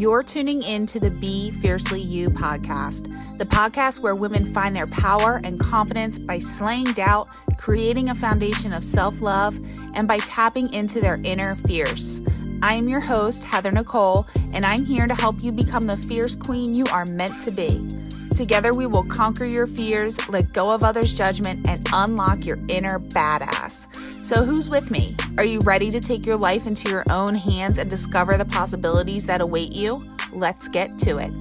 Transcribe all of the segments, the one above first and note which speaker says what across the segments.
Speaker 1: You're tuning in to the Be Fiercely You podcast, the podcast where women find their power and confidence by slaying doubt, creating a foundation of self love, and by tapping into their inner fierce. I am your host, Heather Nicole, and I'm here to help you become the fierce queen you are meant to be. Together, we will conquer your fears, let go of others' judgment, and unlock your inner badass. So, who's with me? Are you ready to take your life into your own hands and discover the possibilities that await you? Let's get to it.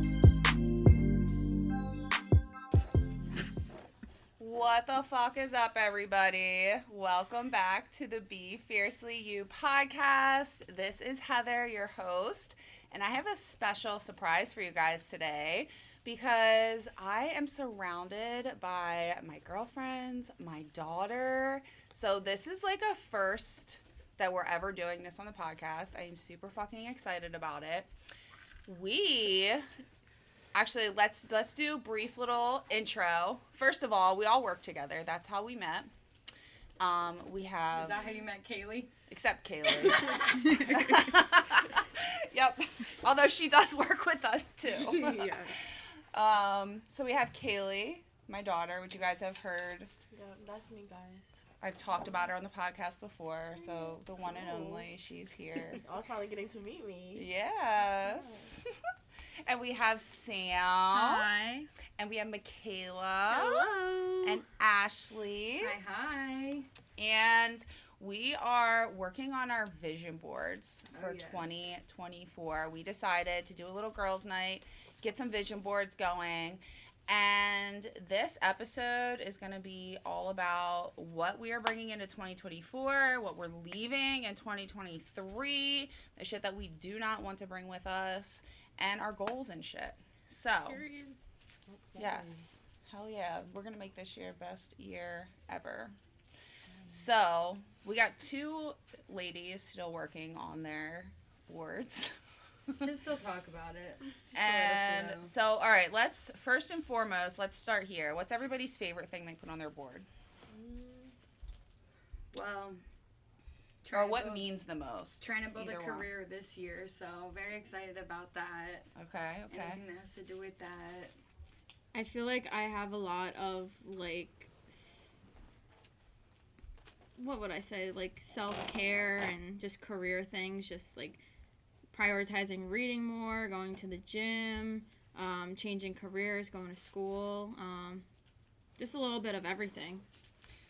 Speaker 1: What the fuck is up, everybody? Welcome back to the Be Fiercely You podcast. This is Heather, your host, and I have a special surprise for you guys today because I am surrounded by my girlfriends, my daughter. So, this is like a first that we're ever doing this on the podcast. I am super fucking excited about it. We actually let's let's do a brief little intro. First of all, we all work together. That's how we met. Um, we have
Speaker 2: Is that how you met Kaylee?
Speaker 1: except Kaylee. yep. Although she does work with us too.
Speaker 3: yes.
Speaker 1: Um, so we have Kaylee, my daughter, which you guys have heard.
Speaker 3: Yeah, that's me, guys.
Speaker 1: I've talked about her on the podcast before, so mm, the one and only, she's here.
Speaker 3: Y'all finally getting to meet me.
Speaker 1: Yes. and we have Sam.
Speaker 2: Hi.
Speaker 1: And we have Michaela.
Speaker 2: Hello.
Speaker 1: And Ashley.
Speaker 2: hi, hi.
Speaker 1: And we are working on our vision boards oh, for
Speaker 2: Oh, yes.
Speaker 1: 2024. We decided to do a little girls' night, get some vision boards going. And this episode is going to be all about what we are bringing into 2024, what we're leaving in 2023, the shit that we do not want to bring with us, and our goals and shit. So,
Speaker 3: Period.
Speaker 1: Yes. Hell yeah. We're going to make this year best year ever. Mm. So, we got two ladies still working on their boards.
Speaker 2: Just still talk about it. Just
Speaker 1: and so, all right, let's first and foremost, let's start here. What's everybody's favorite thing they put on their board?
Speaker 2: Mm, well,
Speaker 1: Or what
Speaker 2: build-
Speaker 1: means the most?
Speaker 2: Trying to build a
Speaker 1: Either one.
Speaker 2: career this year, so very excited about that.
Speaker 1: Okay, okay.
Speaker 2: Anything that has to do with that.
Speaker 4: I feel like I have a lot of like what would I say like self-care and just career things just like prioritizing reading more, going to the gym, um, changing careers, going to school, um, just a little bit of everything.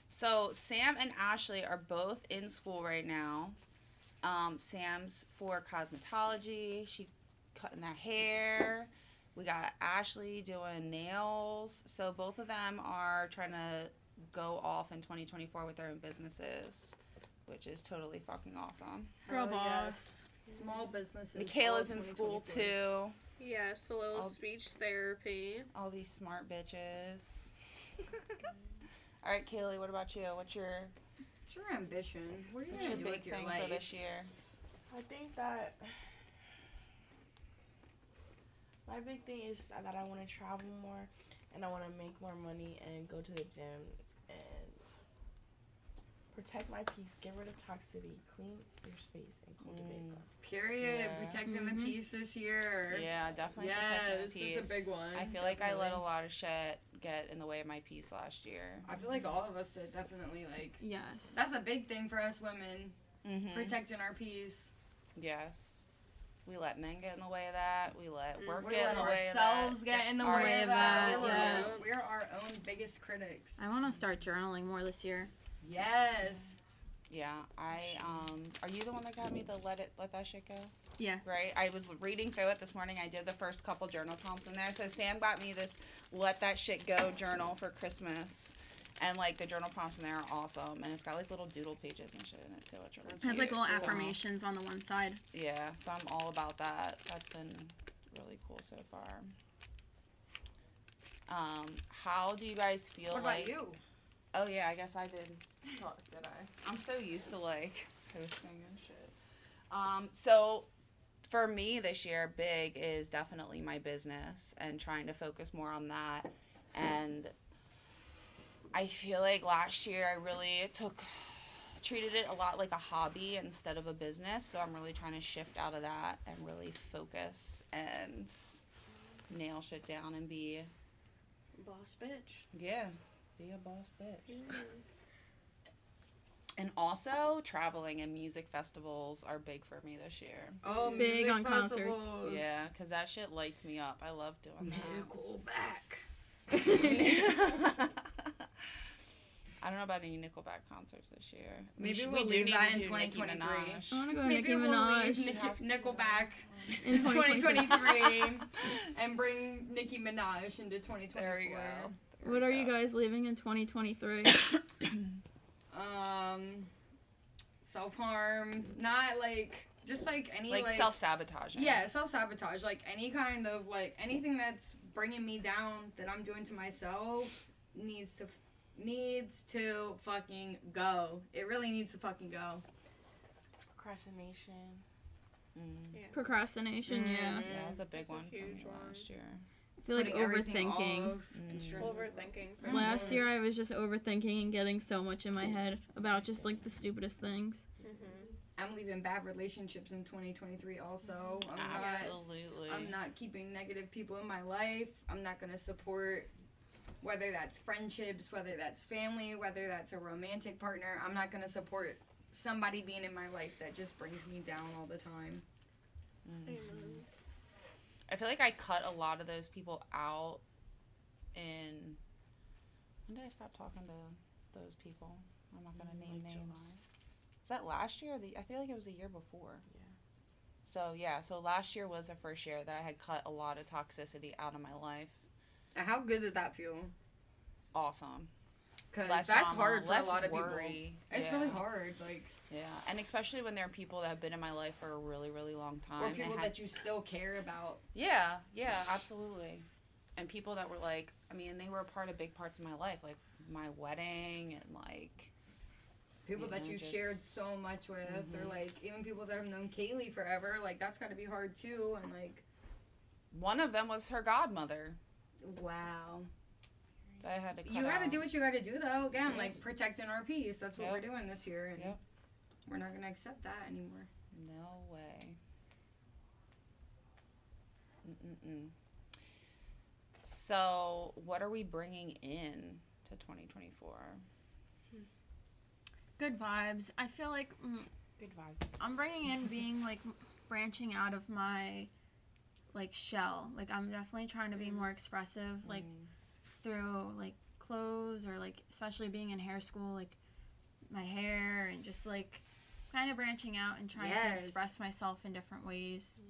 Speaker 1: So Sam and Ashley are both in school right now. Um, Sam's for cosmetology. She cutting that hair. We got Ashley doing nails. So both of them are trying to go off in 2024 with their own businesses, which is totally fucking awesome.
Speaker 4: Girl
Speaker 2: Hell
Speaker 4: boss.
Speaker 2: yes. Small businesses.
Speaker 1: Michaela's in school too.
Speaker 3: Yes, a little
Speaker 1: I'll-
Speaker 3: speech therapy.
Speaker 1: All these smart bitches. All right, Kaylee, what about you? What's your
Speaker 2: What's your ambition? What are you
Speaker 1: what's
Speaker 2: gonna
Speaker 1: your
Speaker 2: do
Speaker 1: big
Speaker 2: with your
Speaker 1: thing
Speaker 2: life?
Speaker 1: for this year?
Speaker 3: I think that my big thing is that I want to travel more and I want to make more money and go to the gym and protect my peace, get rid of toxicity, clean your space, and cultivate
Speaker 1: Mm.
Speaker 3: love.
Speaker 2: Period.
Speaker 1: Yeah.
Speaker 2: Protecting
Speaker 4: Mhm.
Speaker 2: the peace this year.
Speaker 1: Yeah, definitely.
Speaker 2: Yeah,
Speaker 1: protecting the peace.
Speaker 2: this is a big one,
Speaker 1: I feel like I let a lot of shit get in the way of my peace last year.
Speaker 2: I feel like all of us did definitely like.
Speaker 4: Yes.
Speaker 2: That's a big thing for us women,
Speaker 1: Mm-hmm.
Speaker 2: protecting our peace.
Speaker 1: Yes. We let men get in the way of that. We let work
Speaker 2: We
Speaker 1: get
Speaker 2: let
Speaker 1: in the way of
Speaker 2: ourselves
Speaker 1: that.
Speaker 2: get in the
Speaker 1: Ourselves.
Speaker 2: way of that.
Speaker 4: We're
Speaker 2: Yes. We're our own biggest critics.
Speaker 4: I want to start journaling more this year.
Speaker 2: Yes.
Speaker 1: Yeah, I um. Are you the one that got me the let it let that shit go?
Speaker 4: Yeah.
Speaker 1: Right. I was reading through it this morning. I did the first couple journal prompts in there. So Sam got me this let that shit go journal for Christmas. And like the journal prompts in there are awesome, and it's got like little doodle pages and shit in it too. Which are
Speaker 4: It has like little
Speaker 1: So-
Speaker 4: affirmations on the one side.
Speaker 1: Yeah, so I'm all about that. That's been really cool so far. Um, how do you guys feel
Speaker 2: What
Speaker 1: like?
Speaker 2: about you?
Speaker 1: Oh yeah, I guess I did talk, did I? I'm so used to like hosting and shit. Um, so for me this year, big is definitely my business and trying to focus more on that. And I feel like last year I really took treated it a lot like a hobby instead of a business. So I'm really trying to shift out of that and really focus and nail shit down and be
Speaker 3: Boss bitch.
Speaker 1: yeah, be a boss bitch. Mm-hmm. And also traveling and music festivals are big for me this year.
Speaker 2: Oh,
Speaker 4: Big
Speaker 2: music
Speaker 4: on concerts.
Speaker 1: Yeah, because that shit lights me up. I love doing that.
Speaker 2: Nickelback.
Speaker 1: I don't know about any Nickelback concerts this year. We
Speaker 2: Maybe
Speaker 1: should-
Speaker 2: we'll
Speaker 1: do need
Speaker 2: that
Speaker 1: to
Speaker 2: in
Speaker 1: do
Speaker 2: 2023.
Speaker 4: I want to go to
Speaker 2: Maybe
Speaker 4: Nicki
Speaker 2: we'll leave
Speaker 4: Minaj
Speaker 2: Nick-
Speaker 1: have.
Speaker 2: Nickelback
Speaker 4: in
Speaker 2: in
Speaker 4: 2023.
Speaker 2: 2023 and bring Nicki Minaj into 2024.
Speaker 1: There you go. There
Speaker 4: What are you guys leaving in 2023?
Speaker 2: Um, self harm, not like just like any
Speaker 1: Like,
Speaker 2: like,
Speaker 1: self sabotaging.
Speaker 2: Yeah, self sabotage. Like any kind of like anything that's bringing me down that I'm doing to myself needs to needs to fucking go. It really needs to fucking go.
Speaker 3: Procrastination.
Speaker 1: Mm.
Speaker 4: Procrastination, yeah.
Speaker 2: Mhm.
Speaker 1: Yeah, that's a big
Speaker 3: That's a
Speaker 1: one for me
Speaker 3: huge one.
Speaker 1: last year.
Speaker 4: I feel like
Speaker 2: Putting
Speaker 4: overthinking.
Speaker 1: Mm.
Speaker 2: stressing.
Speaker 3: Overthinking.
Speaker 4: Last
Speaker 2: Mhm.
Speaker 4: year I was just overthinking and getting so much in my head about just like the stupidest things.
Speaker 3: Mm-hmm.
Speaker 2: I'm leaving bad relationships in 2023 also. I'm
Speaker 1: Absolutely.
Speaker 2: not I'm not keeping negative people in my life. I'm not going to support whether that's friendships, whether that's family, whether that's a romantic partner. I'm not going to support somebody being in my life that just brings me down all the time.
Speaker 1: Mm. I feel like I cut a lot of those people out in. When did I stop talking to those people? I'm not gonna
Speaker 3: Mm,
Speaker 1: name
Speaker 3: like
Speaker 1: names. Is that last year? Or the I feel like it was the year before.
Speaker 3: Yeah.
Speaker 1: So yeah, so last year was the first year that I had cut a lot of toxicity out of my life.
Speaker 2: How good did that feel?
Speaker 1: Awesome. Less
Speaker 2: that's
Speaker 1: drama,
Speaker 2: hard for a lot of
Speaker 1: worry.
Speaker 2: people. It's
Speaker 1: yeah.
Speaker 2: really hard like
Speaker 1: Yeah, and especially when there are people that have been in my life for a really, really long time.
Speaker 2: or people
Speaker 1: had-
Speaker 2: that you still care about.
Speaker 1: Yeah, yeah, absolutely. And people that were like, I mean, they were a part of big parts of my life, like my wedding and like,
Speaker 2: People
Speaker 1: You
Speaker 2: that
Speaker 1: know,
Speaker 2: you
Speaker 1: just-
Speaker 2: shared so much with, or
Speaker 1: Mhm.
Speaker 2: like even people that have known Kaylee forever, like that's got to be hard too. And like,
Speaker 1: one of them was her godmother
Speaker 2: wow,
Speaker 1: I had to cut
Speaker 2: you got to do what you got to do though. Again,
Speaker 1: Yeah.
Speaker 2: like protecting our peace. That's what
Speaker 1: Yep.
Speaker 2: we're doing this year, and
Speaker 1: Yep.
Speaker 2: we're not gonna accept that anymore.
Speaker 1: No way. Mm-mm-mm. So, what are we bringing in to 2024?
Speaker 4: Good vibes. I feel like mm,
Speaker 3: Good vibes.
Speaker 4: I'm bringing in being like branching out of my like shell. Like I'm definitely trying to be more expressive like through like clothes or like especially being in hair school like my hair and just like kind of branching out and trying to express myself in different ways.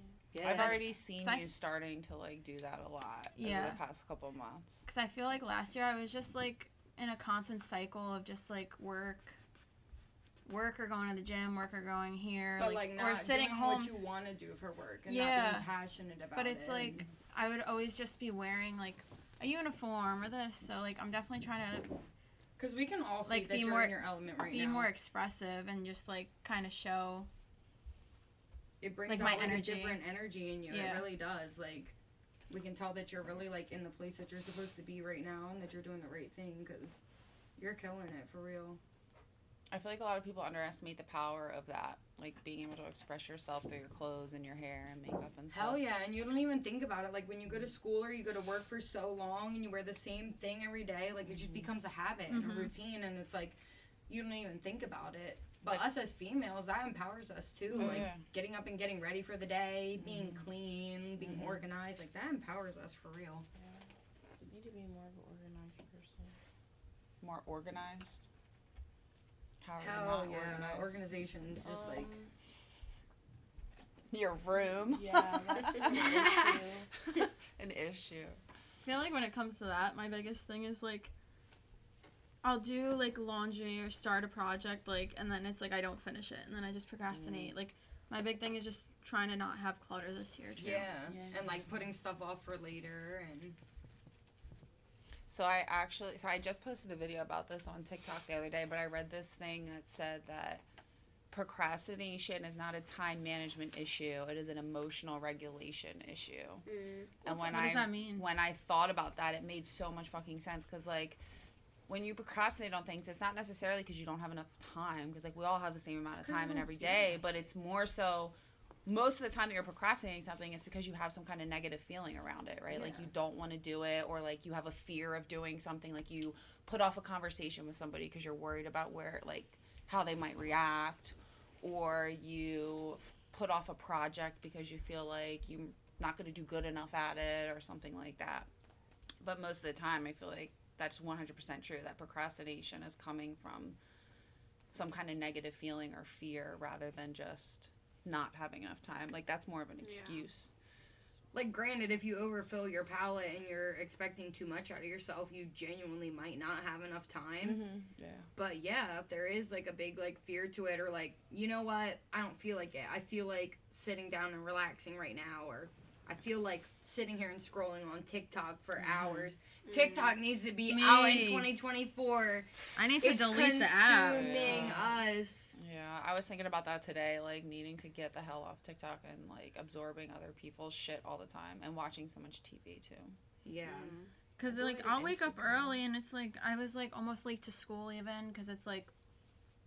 Speaker 1: I've already seen
Speaker 4: I-
Speaker 1: you starting to like do that a lot
Speaker 4: Yeah.
Speaker 1: over the past couple months.
Speaker 4: Cuz I feel like last year I was just like in a constant cycle of just like work work or going to the gym, work or going here
Speaker 2: But
Speaker 4: like,
Speaker 2: like not
Speaker 4: or sitting
Speaker 2: doing
Speaker 4: home
Speaker 2: what you want to do for work and
Speaker 4: Yeah.
Speaker 2: not being passionate about it.
Speaker 4: but it's like I would always just be wearing like a uniform or this. So like I'm definitely trying to
Speaker 2: because we can all see
Speaker 4: like,
Speaker 2: that
Speaker 4: be more-
Speaker 2: in your element right
Speaker 4: be
Speaker 2: now.
Speaker 4: more expressive and just like kind of show.
Speaker 2: it brings
Speaker 4: like,
Speaker 2: out
Speaker 4: my
Speaker 2: like
Speaker 4: energy.
Speaker 2: a different energy in you.
Speaker 4: Yeah.
Speaker 2: It really does. Like we can tell that you're really like in the place that you're supposed to be right now and that you're doing the right thing because you're killing it for real.
Speaker 1: I feel like a lot of people underestimate the power of that, like being able to express yourself through your clothes and your hair and makeup and stuff.
Speaker 2: Hell yeah, and you don't even think about it. Like when you go to school or you go to work for so long and you wear the same thing every day, like it just becomes a habit and
Speaker 4: Mhm.
Speaker 2: a routine, and it's like you don't even think about it. But
Speaker 1: Like-
Speaker 2: us as females, that empowers us too.
Speaker 1: Oh,
Speaker 2: like
Speaker 1: yeah.
Speaker 2: getting up and getting ready for the day, being
Speaker 1: Mhm.
Speaker 2: clean, being
Speaker 1: Mhm.
Speaker 2: organized, like that empowers us for real.
Speaker 3: You need to be more of an organized person.
Speaker 1: More organized. How are you not
Speaker 2: yeah,
Speaker 1: organized?
Speaker 2: organizations just like
Speaker 3: Um,
Speaker 1: your room.
Speaker 3: Yeah, that's an issue.
Speaker 1: An issue.
Speaker 4: I feel like when it comes to that, my biggest thing is like I'll do like laundry or start a project like and then it's like I don't finish it and then I just procrastinate. Like my big thing is just trying to not have clutter this year too.
Speaker 2: yeah,
Speaker 3: Yes.
Speaker 2: and like putting stuff off for later and
Speaker 1: So I actually, so I just posted a video about this on TikTok the other day, but I read this thing that said that procrastination is not a time management issue; it is an emotional regulation issue. Mm.
Speaker 4: And
Speaker 1: when
Speaker 4: what
Speaker 1: I
Speaker 4: does that mean?
Speaker 1: when I thought about that, it made so much fucking sense because like when you procrastinate on things, it's not necessarily because you don't have enough time, because like we all have the same amount of time in every day, but it's more so most of the time that you're procrastinating something is because you have some kind of negative feeling around it, right? Like you don't want to do it, or like you have a fear of doing something, like you put off a conversation with somebody because you're worried about where, like, how they might react, or you put off a project because you feel like you're not going to do good enough at it, or something like that. But most of the time, I feel like that's 100% true that procrastination is coming from some kind of negative feeling or fear rather than just not having enough time. Like that's more of an
Speaker 4: Yeah.
Speaker 1: excuse.
Speaker 2: Like, granted, if you overfill your palate and you're expecting too much out of yourself, you genuinely might not have enough time. Mm-hmm.
Speaker 1: Yeah.
Speaker 2: But yeah, there is like a big like fear to it, or like, you know what, I don't feel like it. I feel like sitting down and relaxing right now, or I feel like sitting here and scrolling on TikTok for
Speaker 1: Mhm.
Speaker 2: hours. TikTok needs to be
Speaker 4: Me.
Speaker 2: out in 2024.
Speaker 4: I need to
Speaker 2: it's
Speaker 4: delete the app.
Speaker 2: consuming
Speaker 1: Yeah.
Speaker 2: us.
Speaker 1: Yeah, I was thinking about that today, like needing to get the hell off TikTok and like absorbing other people's shit all the time and watching so much TV too.
Speaker 2: Yeah.
Speaker 3: Mm.
Speaker 4: Cause like I'll wake up early and it's like I was like almost late to school even because it's like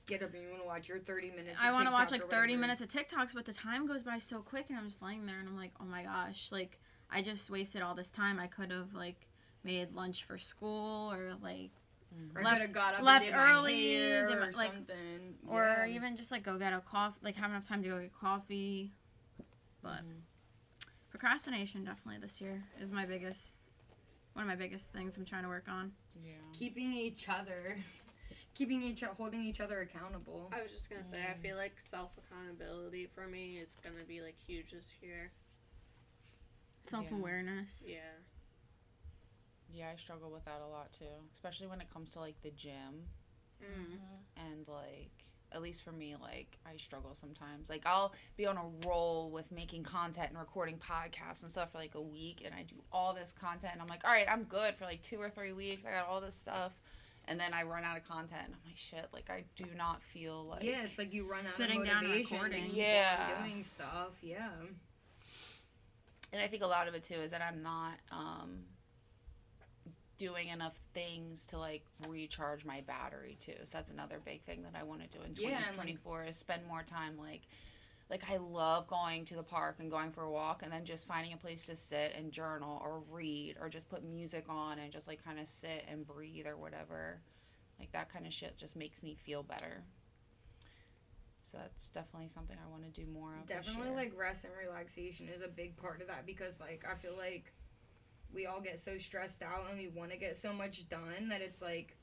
Speaker 2: Get up and you want to watch your 30 minutes.
Speaker 4: I
Speaker 2: want to
Speaker 4: watch like 30 minutes of TikToks, but the time goes by so quick and I'm just laying there and I'm like, oh my gosh, like I just wasted all this time. I could have like made lunch for school or like
Speaker 2: Or
Speaker 4: left-
Speaker 2: could have got up
Speaker 4: left
Speaker 2: and did my
Speaker 4: early,
Speaker 2: hair
Speaker 4: did my-
Speaker 2: or
Speaker 4: like-
Speaker 2: something.
Speaker 4: or even just like go get a coffee, like have enough time to go get coffee. But
Speaker 1: Mhm.
Speaker 4: procrastination definitely this year is my biggest, one of my biggest things I'm trying to work on.
Speaker 1: Yeah.
Speaker 2: keeping each other, keeping each holding each other accountable.
Speaker 3: I was just gonna say, I feel like self accountability for me is gonna be like huge this year.
Speaker 4: Self awareness.
Speaker 3: Yeah.
Speaker 1: Yeah, I struggle with that a lot too, especially when it comes to like the gym
Speaker 3: Mm.
Speaker 1: and like at least for me like I struggle sometimes. Like I'll be on a roll with making content and recording podcasts and stuff for like a week and I do all this content and I'm like, "All right, I'm good for like 2 or 3 weeks. I got all this stuff." And then I run out of content. I'm like, "Shit, like I do not feel like
Speaker 2: yeah, it's like you run out
Speaker 4: Sitting
Speaker 2: of
Speaker 4: down and
Speaker 2: motivation
Speaker 4: recording.
Speaker 1: Yeah.
Speaker 2: doing stuff. Yeah,
Speaker 1: and I think a lot of it too is that I'm not um doing enough things to like recharge my battery too. So that's another big thing that I want to do in
Speaker 2: Yeah, like-
Speaker 1: 2024 is spend more time like like I love going to the park and going for a walk and then just finding a place to sit and journal or read or just put music on and just like kind of sit and breathe or whatever. Like that kind of shit just makes me feel better. So that's definitely something I want to do more of.
Speaker 2: definitely like rest and relaxation is a big part of that because like I feel like we all get so stressed out and we want to get so much done that it's like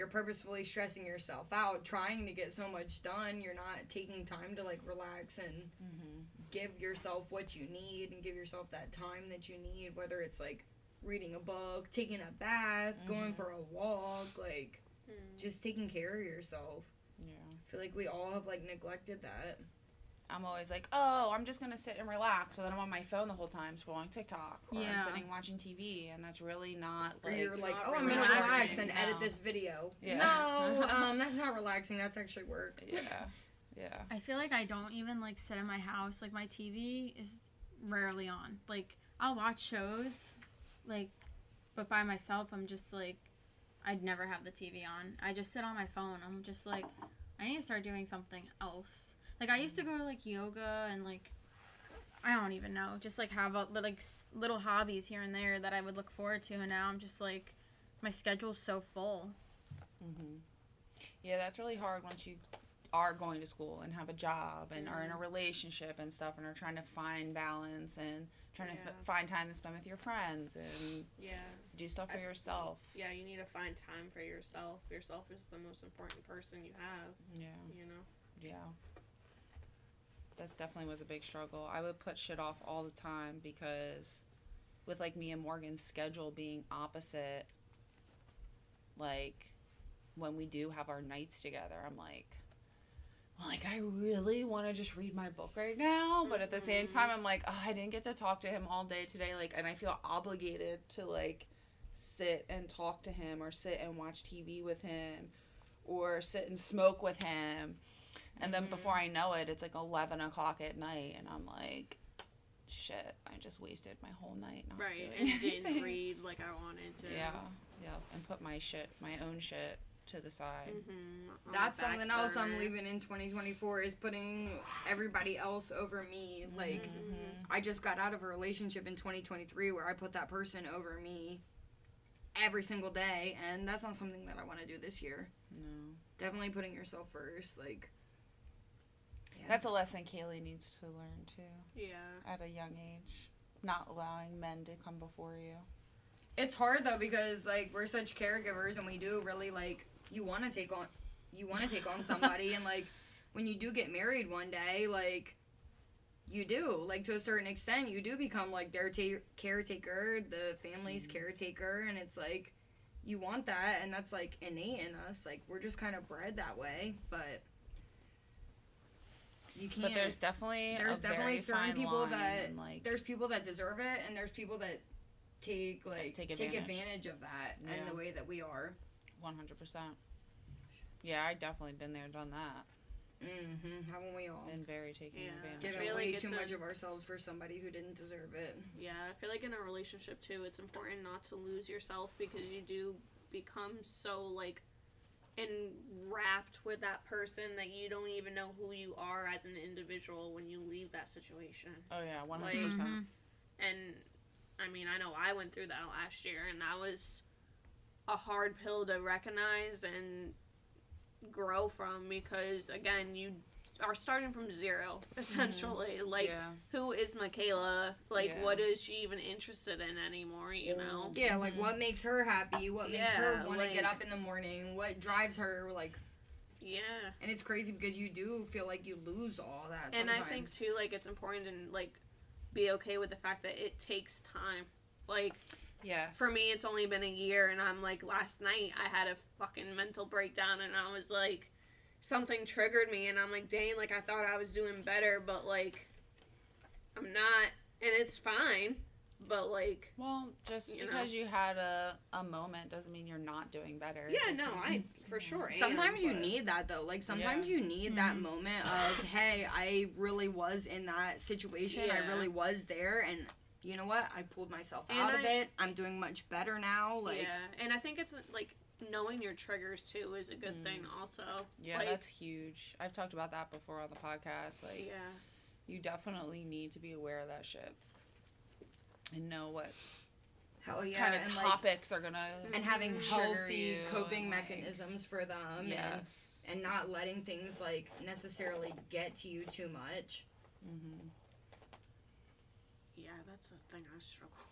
Speaker 2: you're purposefully stressing yourself out trying to get so much done you're not taking time to like relax and
Speaker 1: Mhm.
Speaker 2: give yourself what you need and give yourself that time that you need whether it's like reading a book taking a bath going
Speaker 1: Mhm.
Speaker 2: for a walk like
Speaker 3: Mm.
Speaker 2: just taking care of yourself
Speaker 1: Yeah.
Speaker 2: i feel like we all have like neglected that
Speaker 1: I'm always like, oh, I'm just gonna sit and relax, but then I'm on my phone the whole time scrolling TikTok or
Speaker 4: Yeah.
Speaker 1: I'm sitting watching TV, and that's really not
Speaker 2: or
Speaker 1: like.
Speaker 2: you're like
Speaker 3: not
Speaker 2: oh i'm gonna relax and edit this video
Speaker 1: Yeah.
Speaker 2: no um that's not relaxing that's actually work
Speaker 1: yeah, yeah,
Speaker 4: I feel like I don't even like sit in my house. Like my TV is rarely on. Like I'll watch shows, like, but by myself, I'm just like, I'd never have the TV on. I just sit on my phone. I'm just like, I need to start doing something else. Like I used to go to like yoga and like, I don't even know, just like have a, like little hobbies here and there that I would look forward to. And now I'm just like, my schedule's so full.
Speaker 1: hmm yeah. That's really hard once you are going to school and have a job and are in a relationship and stuff, and are trying to find balance and trying to sp- find time to spend with your friends and
Speaker 3: Yeah.
Speaker 1: do stuff for
Speaker 3: I-
Speaker 1: yourself.
Speaker 3: Yeah, you need to find time for yourself. Yourself is the most important person you have,
Speaker 1: Yeah.
Speaker 3: you know?
Speaker 1: Yeah. That's definitely was a big struggle. I would put shit off all the time because with like me and Morgan's schedule being opposite, like when we do have our nights together, I'm like, well, like I really want to just read my book right now, but at the same
Speaker 3: Mhm.
Speaker 1: time, I'm like, oh, I didn't get to talk to him all day today, like, and I feel obligated to like sit and talk to him or sit and watch TV with him or sit and smoke with him. And then before I know it, it's like 11 o'clock at night, and I'm like, shit, I just wasted my whole night not
Speaker 5: Right,
Speaker 1: doing
Speaker 5: and didn't read like I wanted to.
Speaker 1: Yeah, yeah, and put my shit, my own shit, to the side.
Speaker 5: Mm-hmm.
Speaker 2: That's something else I'm leaving in 2024 is putting everybody else over me. Like,
Speaker 1: Mhm.
Speaker 2: I just got out of a relationship in 2023 where I put that person over me every single day, and that's not something that I want to do this year.
Speaker 1: No,
Speaker 2: Definitely putting yourself first. Like, yeah.
Speaker 1: That's a lesson Kaylee needs to learn too
Speaker 5: Yeah.
Speaker 1: at a young age. Not allowing men to come before you.
Speaker 2: It's hard though because like we're such caregivers and we do really like you want to take on you want to take on somebody and like when you do get married one day like you do like to a certain extent you do become like their ta- caretaker the family's
Speaker 1: Mhm.
Speaker 2: caretaker and it's like you want that and that's like innate in us like we're just kind of bred that way but you can't
Speaker 1: But there's definitely
Speaker 2: There's
Speaker 1: a
Speaker 2: definitely
Speaker 1: very
Speaker 2: certain
Speaker 1: fine
Speaker 2: people that-
Speaker 1: like
Speaker 2: there's people that deserve it and there's people that take like
Speaker 1: Take
Speaker 2: take
Speaker 1: advantage.
Speaker 2: advantage, of that and the way that we are.
Speaker 1: one hundred percent. Yeah, I definitely been there, and done that.
Speaker 2: Mm-hmm. Haven't we all?
Speaker 1: Been very taking
Speaker 5: Yeah.
Speaker 1: advantage.
Speaker 2: Giving
Speaker 1: of.
Speaker 5: feel like
Speaker 2: way too
Speaker 5: a-
Speaker 2: much of ourselves for somebody who didn't deserve it.
Speaker 5: Yeah, I feel like in a relationship too, it's important not to lose yourself because you do become so like enwrapped with that person that you don't even know who you are as an individual when you leave that situation.
Speaker 1: Oh yeah, hundred percent.
Speaker 4: Mhm.
Speaker 5: And I mean, I know I went through that last year, and that was a hard pill to recognize and grow from because again, you are starting from zero mm-hmm. essentially. Like,
Speaker 1: yeah,
Speaker 5: who is Michaela? Like,
Speaker 1: Yeah.
Speaker 5: what is she even interested in anymore? You know?
Speaker 2: Yeah, like what mm-hmm. makes her happy? What makes her
Speaker 5: Yeah,
Speaker 2: want to get up in the morning? What drives her? Like,
Speaker 5: Yeah.
Speaker 2: and it's crazy because you do feel like you lose all that.
Speaker 5: And I think too, like, it's important to like be okay with the fact that it takes time. Like,
Speaker 1: yeah.
Speaker 5: for me it's only been a year and i'm like last night i had a fucking mental breakdown and i was like something triggered me and i'm like dang like i thought i was doing better but like i'm not and it's fine but like
Speaker 1: Well, just
Speaker 5: you know.
Speaker 1: because you had a, a moment doesn't mean you're not doing better.
Speaker 5: Yeah
Speaker 1: just
Speaker 5: no i
Speaker 1: means-
Speaker 5: for sure am,
Speaker 2: Sometimes you
Speaker 5: but-
Speaker 2: need that though. Like sometimes
Speaker 1: Yeah.
Speaker 2: you need that
Speaker 4: Mhm.
Speaker 2: moment of, hey, I really was in that situation. I really was there, and you know what? I pulled myself
Speaker 5: And
Speaker 2: out of it. I'm doing much better now. Like,
Speaker 5: yeah and i think it's like knowing your triggers too is a good
Speaker 1: Mm.
Speaker 5: thing also
Speaker 1: Yeah,
Speaker 5: like,
Speaker 1: that's huge. I've talked about that before on the podcast. Like,
Speaker 5: yeah
Speaker 1: you definitely need to be aware of that shit and know what
Speaker 2: hell yeah,
Speaker 1: kind of
Speaker 2: and like,
Speaker 1: topics are gonna
Speaker 2: and having healthy
Speaker 1: you
Speaker 2: coping
Speaker 1: and, like,
Speaker 2: mechanisms for them, and
Speaker 1: Yes.
Speaker 2: and not letting things like necessarily get to you too much.
Speaker 1: Mm-hmm.
Speaker 5: yeah that's the thing i struggle with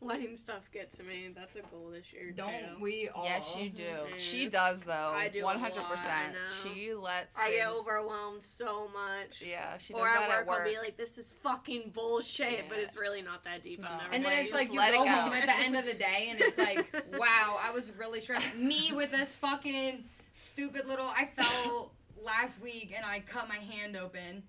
Speaker 5: letting stuff get to me that's a goal this year
Speaker 2: Don't
Speaker 5: too
Speaker 2: we all?
Speaker 1: Yes, you do.
Speaker 5: Mhm.
Speaker 1: She does though.
Speaker 5: I do a
Speaker 1: One hundred
Speaker 5: lot, I
Speaker 1: percent.
Speaker 5: know.
Speaker 1: She lets.
Speaker 5: I get overwhelmed so much.
Speaker 1: Yeah, she does
Speaker 5: or
Speaker 1: that
Speaker 5: at
Speaker 1: at
Speaker 5: work, I'll be like, "This is fucking bullshit," but it's really not that deep.
Speaker 1: No.
Speaker 5: I'm never
Speaker 2: And then it's like you
Speaker 1: let it
Speaker 2: go
Speaker 1: go.
Speaker 2: home at the end of the day, and it's like, wow, I was really stressed. Me with this fucking stupid little. I fell last week, and I cut my hand open,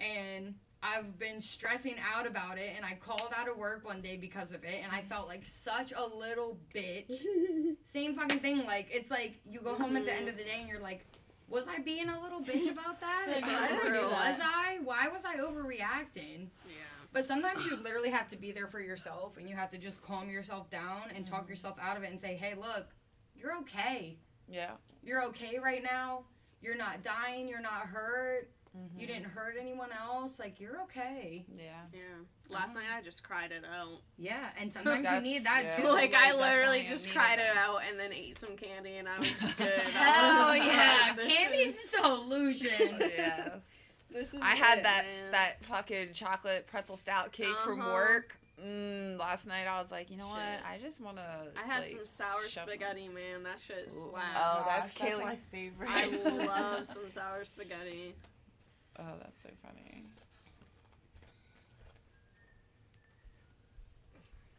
Speaker 2: and I've been stressing out about it. And I called out of work one day because of it, and I felt like such a little bitch. Same fucking thing. Like it's like you go home at the end of the day, and you're like. Was I being a little bitch about that? Like,
Speaker 5: I
Speaker 2: was. I? Why was I overreacting?
Speaker 5: yeah.
Speaker 2: But sometimes you literally have to be there for yourself and you have to just calm yourself down and talk yourself out of it and say, hey, look, you're okay.
Speaker 1: yeah.
Speaker 2: You're okay right now. You're not dying. You're not hurt.
Speaker 1: Mhm.
Speaker 2: You didn't hurt anyone else. Like, you're okay.
Speaker 1: Yeah.
Speaker 5: Yeah. Last night I just cried it out.
Speaker 2: Yeah. And sometimes you need that
Speaker 1: yeah.
Speaker 2: too.
Speaker 5: like I literally just cried it out and then ate some candy and I was good.
Speaker 2: Hell yeah.
Speaker 5: like, this
Speaker 2: Candy's
Speaker 5: is-
Speaker 2: solution.
Speaker 1: yes.
Speaker 5: This is
Speaker 1: I had
Speaker 5: it,
Speaker 1: that
Speaker 5: man.
Speaker 1: that fucking chocolate pretzel stout cake from
Speaker 5: Uh-huh.
Speaker 1: work. Mm, last night I was like, you know what? I just want to.
Speaker 5: I had
Speaker 1: like,
Speaker 5: some sour
Speaker 1: shove my-
Speaker 5: spaghetti, man. That shit
Speaker 1: Ooh.
Speaker 5: slapped.
Speaker 1: Oh, that's
Speaker 3: Gosh,
Speaker 1: Kaylee.
Speaker 3: my favorite.
Speaker 5: I love some sour spaghetti.
Speaker 1: Oh, that's so funny.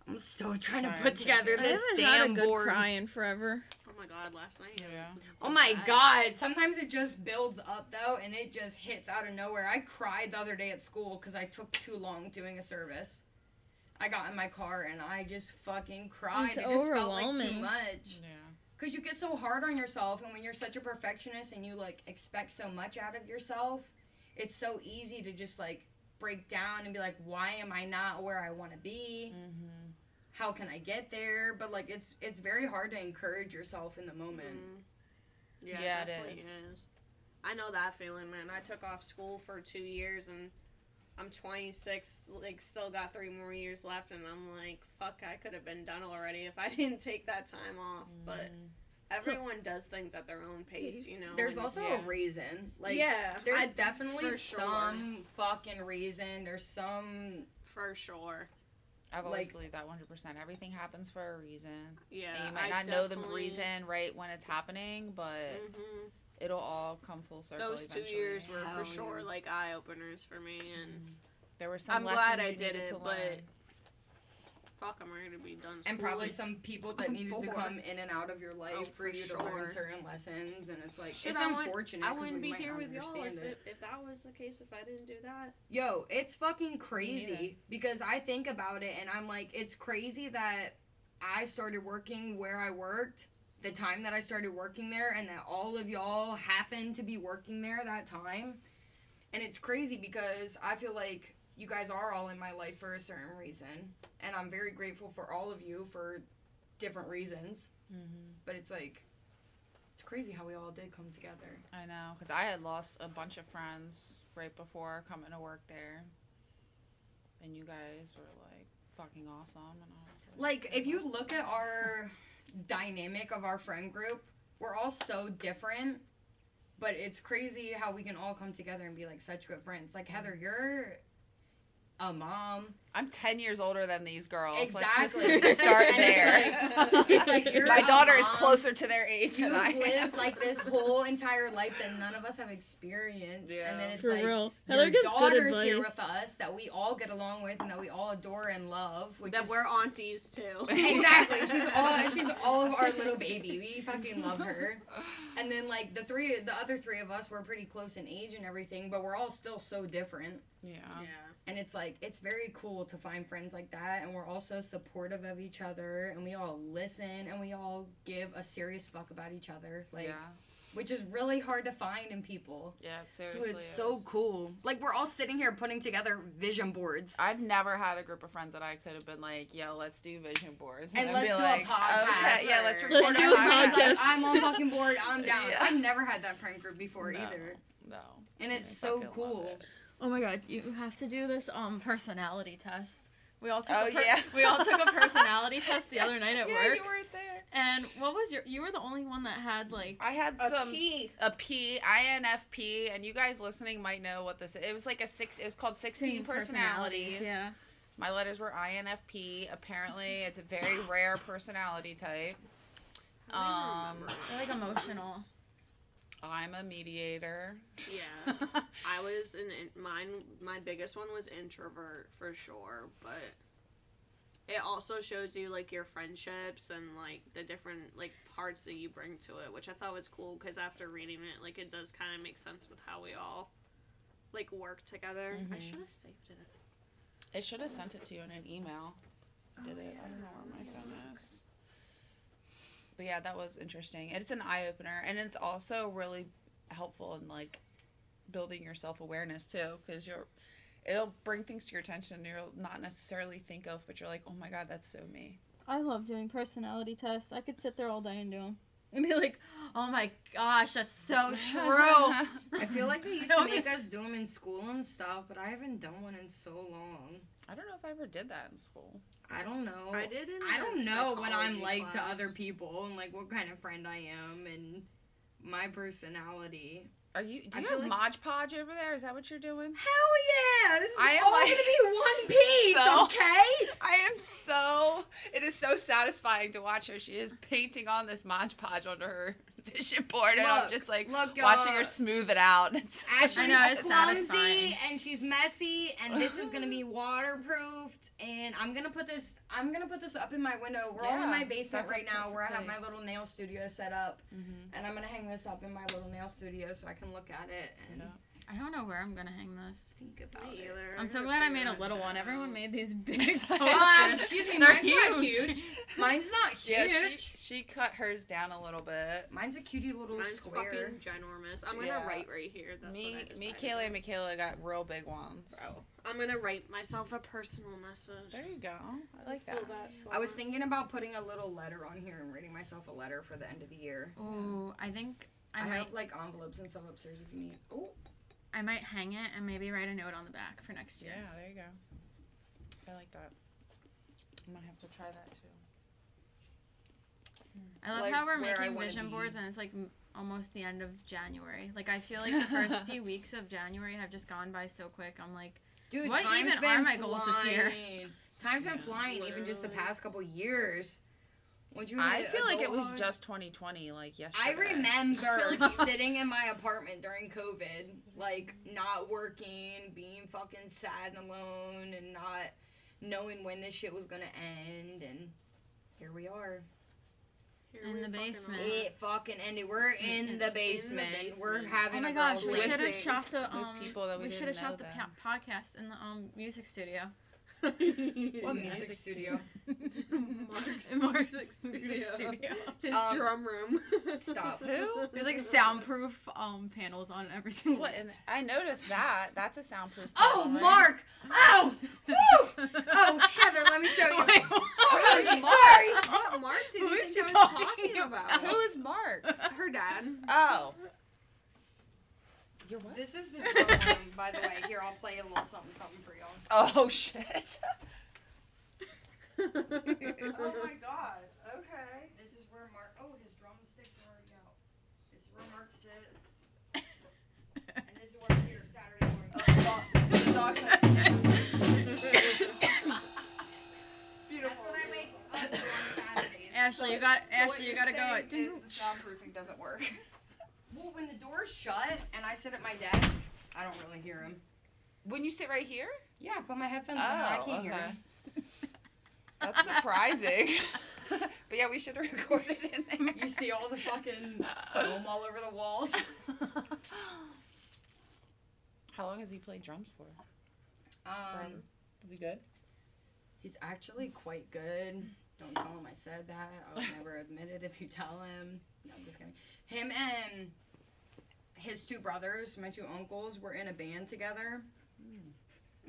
Speaker 2: I'm still trying to
Speaker 1: Trying
Speaker 2: put
Speaker 1: to
Speaker 2: together
Speaker 1: think.
Speaker 2: this damn board.
Speaker 4: in forever.
Speaker 5: Oh my god, last night. it
Speaker 1: Yeah.
Speaker 2: Oh my
Speaker 5: bad.
Speaker 2: god, sometimes it just builds up though and it just hits out of nowhere. I cried the other day at school because I took too long doing a service. I got in my car and I just fucking cried.
Speaker 4: It's
Speaker 2: it just felt like too
Speaker 4: overwhelming.
Speaker 2: much.
Speaker 1: Yeah.
Speaker 2: Because you get so hard on yourself and when you're such a perfectionist and you like expect so much out of yourself, it's so easy to just like break down and be like, why am I not where I want to be?
Speaker 1: Mm-hmm.
Speaker 2: How can I get there? But like, it's it's very hard to encourage yourself in the moment.
Speaker 5: Mm. Yeah,
Speaker 1: Yeah, it
Speaker 5: definitely
Speaker 1: is.
Speaker 5: is. I know that feeling, man. I took off school for two years and I'm 26, like, still got three more years left, and I'm like, fuck, I could have been done already if I didn't take that time off. But everyone does things at their own pace, you know.
Speaker 2: There's
Speaker 5: and-
Speaker 2: also
Speaker 1: yeah.
Speaker 2: a reason. Like,
Speaker 5: yeah,
Speaker 2: there's
Speaker 5: I-
Speaker 2: definitely
Speaker 5: for sure.
Speaker 2: some fucking reason. There's some
Speaker 5: for sure.
Speaker 1: I've always
Speaker 2: Like-
Speaker 1: believed that 100%. Everything happens for a reason.
Speaker 5: Yeah,
Speaker 1: and you might
Speaker 5: I
Speaker 1: not know the reason right when it's happening, but
Speaker 5: Mhm.
Speaker 1: it'll all come full circle.
Speaker 5: Those two years were
Speaker 2: Hell
Speaker 5: for sure
Speaker 2: yeah.
Speaker 5: like eye openers for me, and
Speaker 1: Mhm. There were some
Speaker 5: I'm
Speaker 1: lessons
Speaker 5: glad I
Speaker 1: you
Speaker 5: did it,
Speaker 1: to
Speaker 5: but
Speaker 1: learn.
Speaker 5: Fuck, I'm ready to be done.
Speaker 2: and probably
Speaker 5: is-
Speaker 2: some people that
Speaker 5: I'm
Speaker 2: needed to
Speaker 5: bored.
Speaker 2: come in and out of your oh, life
Speaker 5: Oh,
Speaker 2: for
Speaker 5: for
Speaker 2: you to
Speaker 5: sure.
Speaker 2: learn certain lessons, and it's like
Speaker 5: Shit,
Speaker 2: it's
Speaker 5: I wouldn't-
Speaker 2: unfortunate.
Speaker 5: I
Speaker 2: 'cause
Speaker 5: wouldn't
Speaker 2: we
Speaker 5: be
Speaker 2: might
Speaker 5: here
Speaker 2: not
Speaker 5: with y'all if,
Speaker 2: understand
Speaker 5: it, if that was the case. If I didn't do that,
Speaker 2: Yo, it's fucking crazy because I think about it and I'm like, it's crazy that I started working where I worked, the time that I started working there, and that all of y'all happened to be working there that time. And it's crazy because I feel like you guys are all in my life for a certain reason. And I'm very grateful for all of you for different reasons.
Speaker 1: Mhm.
Speaker 2: But it's like, it's crazy how we all did come together.
Speaker 1: I know, because I had lost a bunch of friends right before coming to work there, and you guys were like fucking awesome, and I was like,
Speaker 2: like if you look at our dynamic of our friend group we're all so different but it's crazy how we can all come together and be like such good friends like heather you're a mom
Speaker 1: I'm ten years older than these girls.
Speaker 2: Exactly.
Speaker 1: Let's just start
Speaker 2: And it's
Speaker 1: there.
Speaker 2: like- it's like you're
Speaker 1: My
Speaker 2: a
Speaker 1: daughter is closer to their age
Speaker 2: you've
Speaker 1: than I
Speaker 2: lived
Speaker 1: am.
Speaker 2: like this whole entire life that none of us have experienced and then
Speaker 1: Yeah.
Speaker 2: it's
Speaker 4: For
Speaker 2: like
Speaker 4: real.
Speaker 2: your
Speaker 4: Heather gives good
Speaker 2: daughter's here with us that we all get along with and that we all adore and love which
Speaker 5: that
Speaker 2: is
Speaker 5: we're aunties too.
Speaker 2: exactly. She's all she's all of our little baby. We fucking love her. And then like the three the other three of us were pretty close in age and everything, but we're all still so different.
Speaker 1: Yeah.
Speaker 5: yeah.
Speaker 2: And it's like it's very cool to find friends like that and we're also supportive of each other and we all listen and we all give a serious fuck about each other. Like
Speaker 1: yeah.
Speaker 2: which is really hard to find in people.
Speaker 1: Yeah. It
Speaker 2: So
Speaker 1: seriously.
Speaker 2: it's so cool. Like we're all sitting here putting together vision boards.
Speaker 1: I've never had a group of friends that I could have been like, "Yo, let's do vision boards,"
Speaker 2: And
Speaker 1: I'd
Speaker 2: let's
Speaker 1: be
Speaker 2: do a
Speaker 1: like,
Speaker 2: podcast
Speaker 1: Okay, yeah, let's record
Speaker 4: Let's
Speaker 1: a
Speaker 4: do a
Speaker 1: podcast.
Speaker 2: like, I'm on fucking board. I'm down.
Speaker 1: Yeah.
Speaker 2: I've never had that friend group before
Speaker 1: No.
Speaker 2: either,
Speaker 1: No.
Speaker 2: and it's
Speaker 1: I
Speaker 2: so cool.
Speaker 1: It.
Speaker 4: Oh my god, you have to do this um personality test. We all took
Speaker 1: Oh,
Speaker 4: a per-
Speaker 1: yeah.
Speaker 4: we all took a personality test the other night at
Speaker 1: yeah,
Speaker 4: work.
Speaker 1: you weren't there.
Speaker 4: And what was your you were the only one that had like
Speaker 1: I had
Speaker 5: A
Speaker 1: some
Speaker 5: P.
Speaker 1: a P INFP, and you guys listening might know what this is. It was like a six. It was called sixteen personalities.
Speaker 4: Yeah.
Speaker 1: My letters were INFP. Apparently, it's a very rare personality type. Um,
Speaker 4: They're like emotional.
Speaker 1: I'm a mediator.
Speaker 5: Yeah. I was an in, mine. My biggest one was introvert for sure, but it also shows you like your friendships and like the different like parts that you bring to it, which I thought was cool because after reading it, like it does kind of make sense with how we all like work together. I
Speaker 1: Mhm.
Speaker 5: should have saved it.
Speaker 1: It should have sent it to you in an email. Did it? I don't know where my phone is. But yeah, that was interesting. It's an eye opener, and it's also really helpful in like building your self awareness too, because you're. It'll bring things to your attention you'll not necessarily think of, but you're like, oh my god, that's so me.
Speaker 4: I love doing personality tests. I could sit there all day and do them. And be like, oh my gosh, that's so true.
Speaker 2: I feel like they used to make us do them in school and stuff, but I haven't done one in so long.
Speaker 1: I don't know if I ever did that in school.
Speaker 2: I don't know.
Speaker 5: I did. In
Speaker 2: I
Speaker 5: a
Speaker 2: don't know what I'm
Speaker 5: psychology
Speaker 2: like to other people and like what kind of friend I am and my personality.
Speaker 1: Are you? Do you have
Speaker 2: like-
Speaker 1: Mod Podge over there? Is that what you're doing?
Speaker 2: Hell yeah! This is
Speaker 1: I am,
Speaker 2: all
Speaker 1: like,
Speaker 2: gonna be one piece,
Speaker 1: so-
Speaker 2: okay?
Speaker 1: I am so. It is so satisfying to watch her. She is painting on this Mod Podge onto her vision board, and I'm just like
Speaker 2: Look,
Speaker 1: watching
Speaker 2: y'all,
Speaker 1: her smooth it out. It's
Speaker 2: Ashley's
Speaker 4: I know, it's
Speaker 2: clumsy
Speaker 4: satisfying.
Speaker 2: and she's messy, and this is gonna be waterproofed. And I'm gonna put this. I'm gonna put this up in my window. We're all in my basement right now, where I have my little nail studio set up,
Speaker 1: Mhm.
Speaker 2: and I'm gonna hang this up in my little nail studio so I can look at it. And
Speaker 1: Yeah.
Speaker 4: I don't know where I'm gonna hang this.
Speaker 5: Think about it.
Speaker 4: I'm so glad I made a little one. Everyone made these big posters.
Speaker 2: excuse me,
Speaker 4: They're
Speaker 2: mine's not
Speaker 4: huge.
Speaker 2: huge. Mine's not huge.
Speaker 1: Yeah, she she cut hers down a little bit.
Speaker 2: Mine's a cutie little
Speaker 5: Mine's
Speaker 2: square.
Speaker 5: fucking ginormous. I'm gonna
Speaker 1: Yeah.
Speaker 5: write right here. That's
Speaker 1: me,
Speaker 5: what I
Speaker 1: me,
Speaker 5: decided.
Speaker 1: Kayla, and Michaela got real big ones.
Speaker 5: Bro, I'm gonna write myself a personal message.
Speaker 1: There you go. I like that.
Speaker 5: Feel that
Speaker 2: I was
Speaker 5: spot.
Speaker 2: thinking about putting a little letter on here and writing myself a letter for the end of the year.
Speaker 4: Ooh, I think I,
Speaker 2: I,
Speaker 4: might
Speaker 2: have like envelopes and stuff upstairs if you need. Oh,
Speaker 4: I might hang it and maybe write a note on the back for next year.
Speaker 1: Yeah, there you go. I like that. I might have to try that too.
Speaker 4: I love
Speaker 2: Like,
Speaker 4: how we're making vision
Speaker 2: be.
Speaker 4: boards and it's like almost the end of January. Like I feel like the first few weeks of January have just gone by so quick. I'm like,
Speaker 2: dude,
Speaker 4: What even are my goals this year?
Speaker 2: flying. Time's been
Speaker 1: Yeah.
Speaker 2: flying, even just the past couple years. Once you
Speaker 1: I feel like it was
Speaker 2: adulthood-
Speaker 1: just 2020, like yesterday.
Speaker 2: I remember
Speaker 4: I feel like-
Speaker 2: sitting in my apartment during COVID, like not working, being fucking sad and alone, and not knowing when this shit was gonna end. And here we are.
Speaker 5: Here
Speaker 4: In
Speaker 5: we
Speaker 4: the basement.
Speaker 5: are.
Speaker 2: It fucking ended. We're in the basement. We're having
Speaker 4: oh my
Speaker 2: a
Speaker 4: gosh, we should have
Speaker 5: living
Speaker 4: shot the um,
Speaker 1: people that we
Speaker 4: we should have shot
Speaker 1: know
Speaker 4: the
Speaker 1: then.
Speaker 4: podcast in the um music studio.
Speaker 2: What
Speaker 1: Music
Speaker 2: music studio?
Speaker 5: Mark's
Speaker 4: Mark's
Speaker 5: music
Speaker 4: music
Speaker 5: studio.
Speaker 4: studio.
Speaker 5: His
Speaker 2: Um,
Speaker 5: drum room.
Speaker 2: Stop.
Speaker 1: Who?
Speaker 4: There's like soundproof um panels on every single.
Speaker 1: What? And I noticed that. That's a soundproof.
Speaker 2: Oh,
Speaker 1: panel, right?
Speaker 2: Mark! Oh! Woo! Oh, Heather, let me show you.
Speaker 4: Wait,
Speaker 2: Oh. I'm sorry.
Speaker 5: what Mark did
Speaker 4: Who
Speaker 5: you
Speaker 4: is
Speaker 5: think I was
Speaker 4: talking
Speaker 5: talking about?
Speaker 4: about?
Speaker 1: Who is Mark?
Speaker 5: Her dad.
Speaker 1: Oh. You're what?
Speaker 2: This is the drum room, by the way. Here, I'll play a little something, something for y'all.
Speaker 1: Oh shit. oh my god. Okay.
Speaker 2: This is where Mark. Oh, his drumsticks are already out. This is where Mark sits, and this is where I'm here Saturday morning.
Speaker 1: Oh, the dog's
Speaker 2: That's what I wake up on Saturdays.
Speaker 4: Ashley, you got
Speaker 1: So what
Speaker 4: Ashley, you gotta go.
Speaker 1: saying
Speaker 4: It
Speaker 1: is
Speaker 4: didn't-
Speaker 1: the soundproofing doesn't work.
Speaker 2: Well, when the door's shut and I sit at my desk, I don't really hear him.
Speaker 1: When you sit right here?
Speaker 2: Yeah, I put my headphones on. I
Speaker 1: Oh,
Speaker 2: can't hear
Speaker 1: okay.
Speaker 2: him.
Speaker 1: That's surprising. but yeah, we should have recorded in there.
Speaker 2: You see all the fucking foam all over the walls.
Speaker 1: How long has he played drums for?
Speaker 2: Um,
Speaker 1: Is he good?
Speaker 2: he's actually quite good. Don't tell him I said that. I would never admit it if you tell him. No, I'm just kidding. Him and his two brothers, my two uncles, were in a band together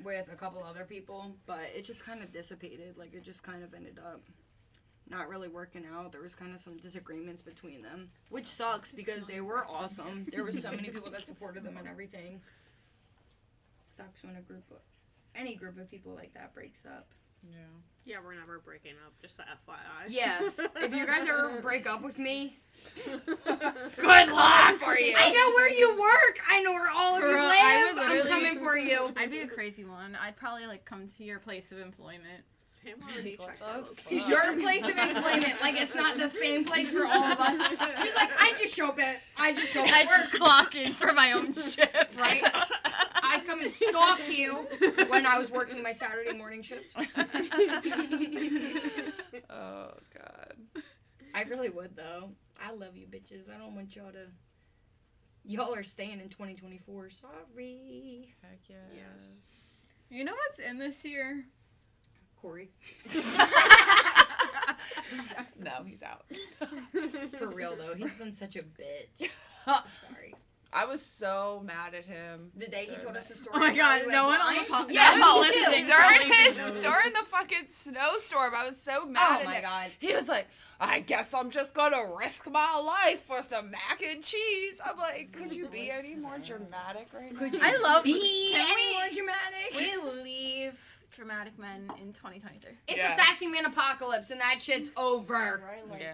Speaker 2: with a couple other people, but it just kind of dissipated. Like it just kind of ended up not really working out. There was kind of some disagreements between them, which sucks because they were awesome. There were so many people that supported them and everything. Sucks when a group of any group of people like that breaks up.
Speaker 1: Yeah.
Speaker 5: Yeah, we're never breaking up. Just a FYI.
Speaker 2: Yeah, if you guys ever break up with me,
Speaker 1: Good luck for you.
Speaker 2: I know where you work. I know where all of
Speaker 4: For
Speaker 2: you
Speaker 4: real,
Speaker 2: live.
Speaker 4: I would
Speaker 2: I'm coming for you.
Speaker 4: I'd be a crazy one. I'd probably like come to your place of employment.
Speaker 5: Sam already checks out.
Speaker 2: Your place of employment, like it's not the same place for all of us. She's like, I just show up at, I just show up
Speaker 4: I
Speaker 2: at
Speaker 4: just clock in for my own shift.
Speaker 2: right? I'd come and stalk you when I was working my Saturday morning shift.
Speaker 1: oh god.
Speaker 2: I really would though. I love you bitches. I don't want y'all to. Y'all are staying in 2024. Sorry,
Speaker 1: Heck yes.
Speaker 5: Yes.
Speaker 4: You know what's in this year?
Speaker 2: Corey.
Speaker 1: no, he's out.
Speaker 2: For real though, he's been such a bitch. Sorry.
Speaker 1: I was so mad at him.
Speaker 2: The day he told us the story.
Speaker 4: Oh my god, no one
Speaker 2: went
Speaker 4: on the
Speaker 2: blind.
Speaker 4: po-
Speaker 2: Yeah,
Speaker 4: no one listening
Speaker 1: During his during the fucking snowstorm, I was so oh mad at him.
Speaker 2: Oh
Speaker 1: at
Speaker 2: my
Speaker 1: him.
Speaker 2: god.
Speaker 1: He was like, I guess I'm just gonna risk my life for some mac and cheese. I'm like, could you be any more dramatic right now?
Speaker 2: Could you
Speaker 4: I love-
Speaker 2: be
Speaker 4: can
Speaker 2: any
Speaker 4: we-
Speaker 2: more dramatic?
Speaker 4: We leave dramatic men in 2023.
Speaker 2: It's
Speaker 1: Yes.
Speaker 2: a sassy man apocalypse and that shit's over.
Speaker 3: Right? Like,
Speaker 1: Yeah.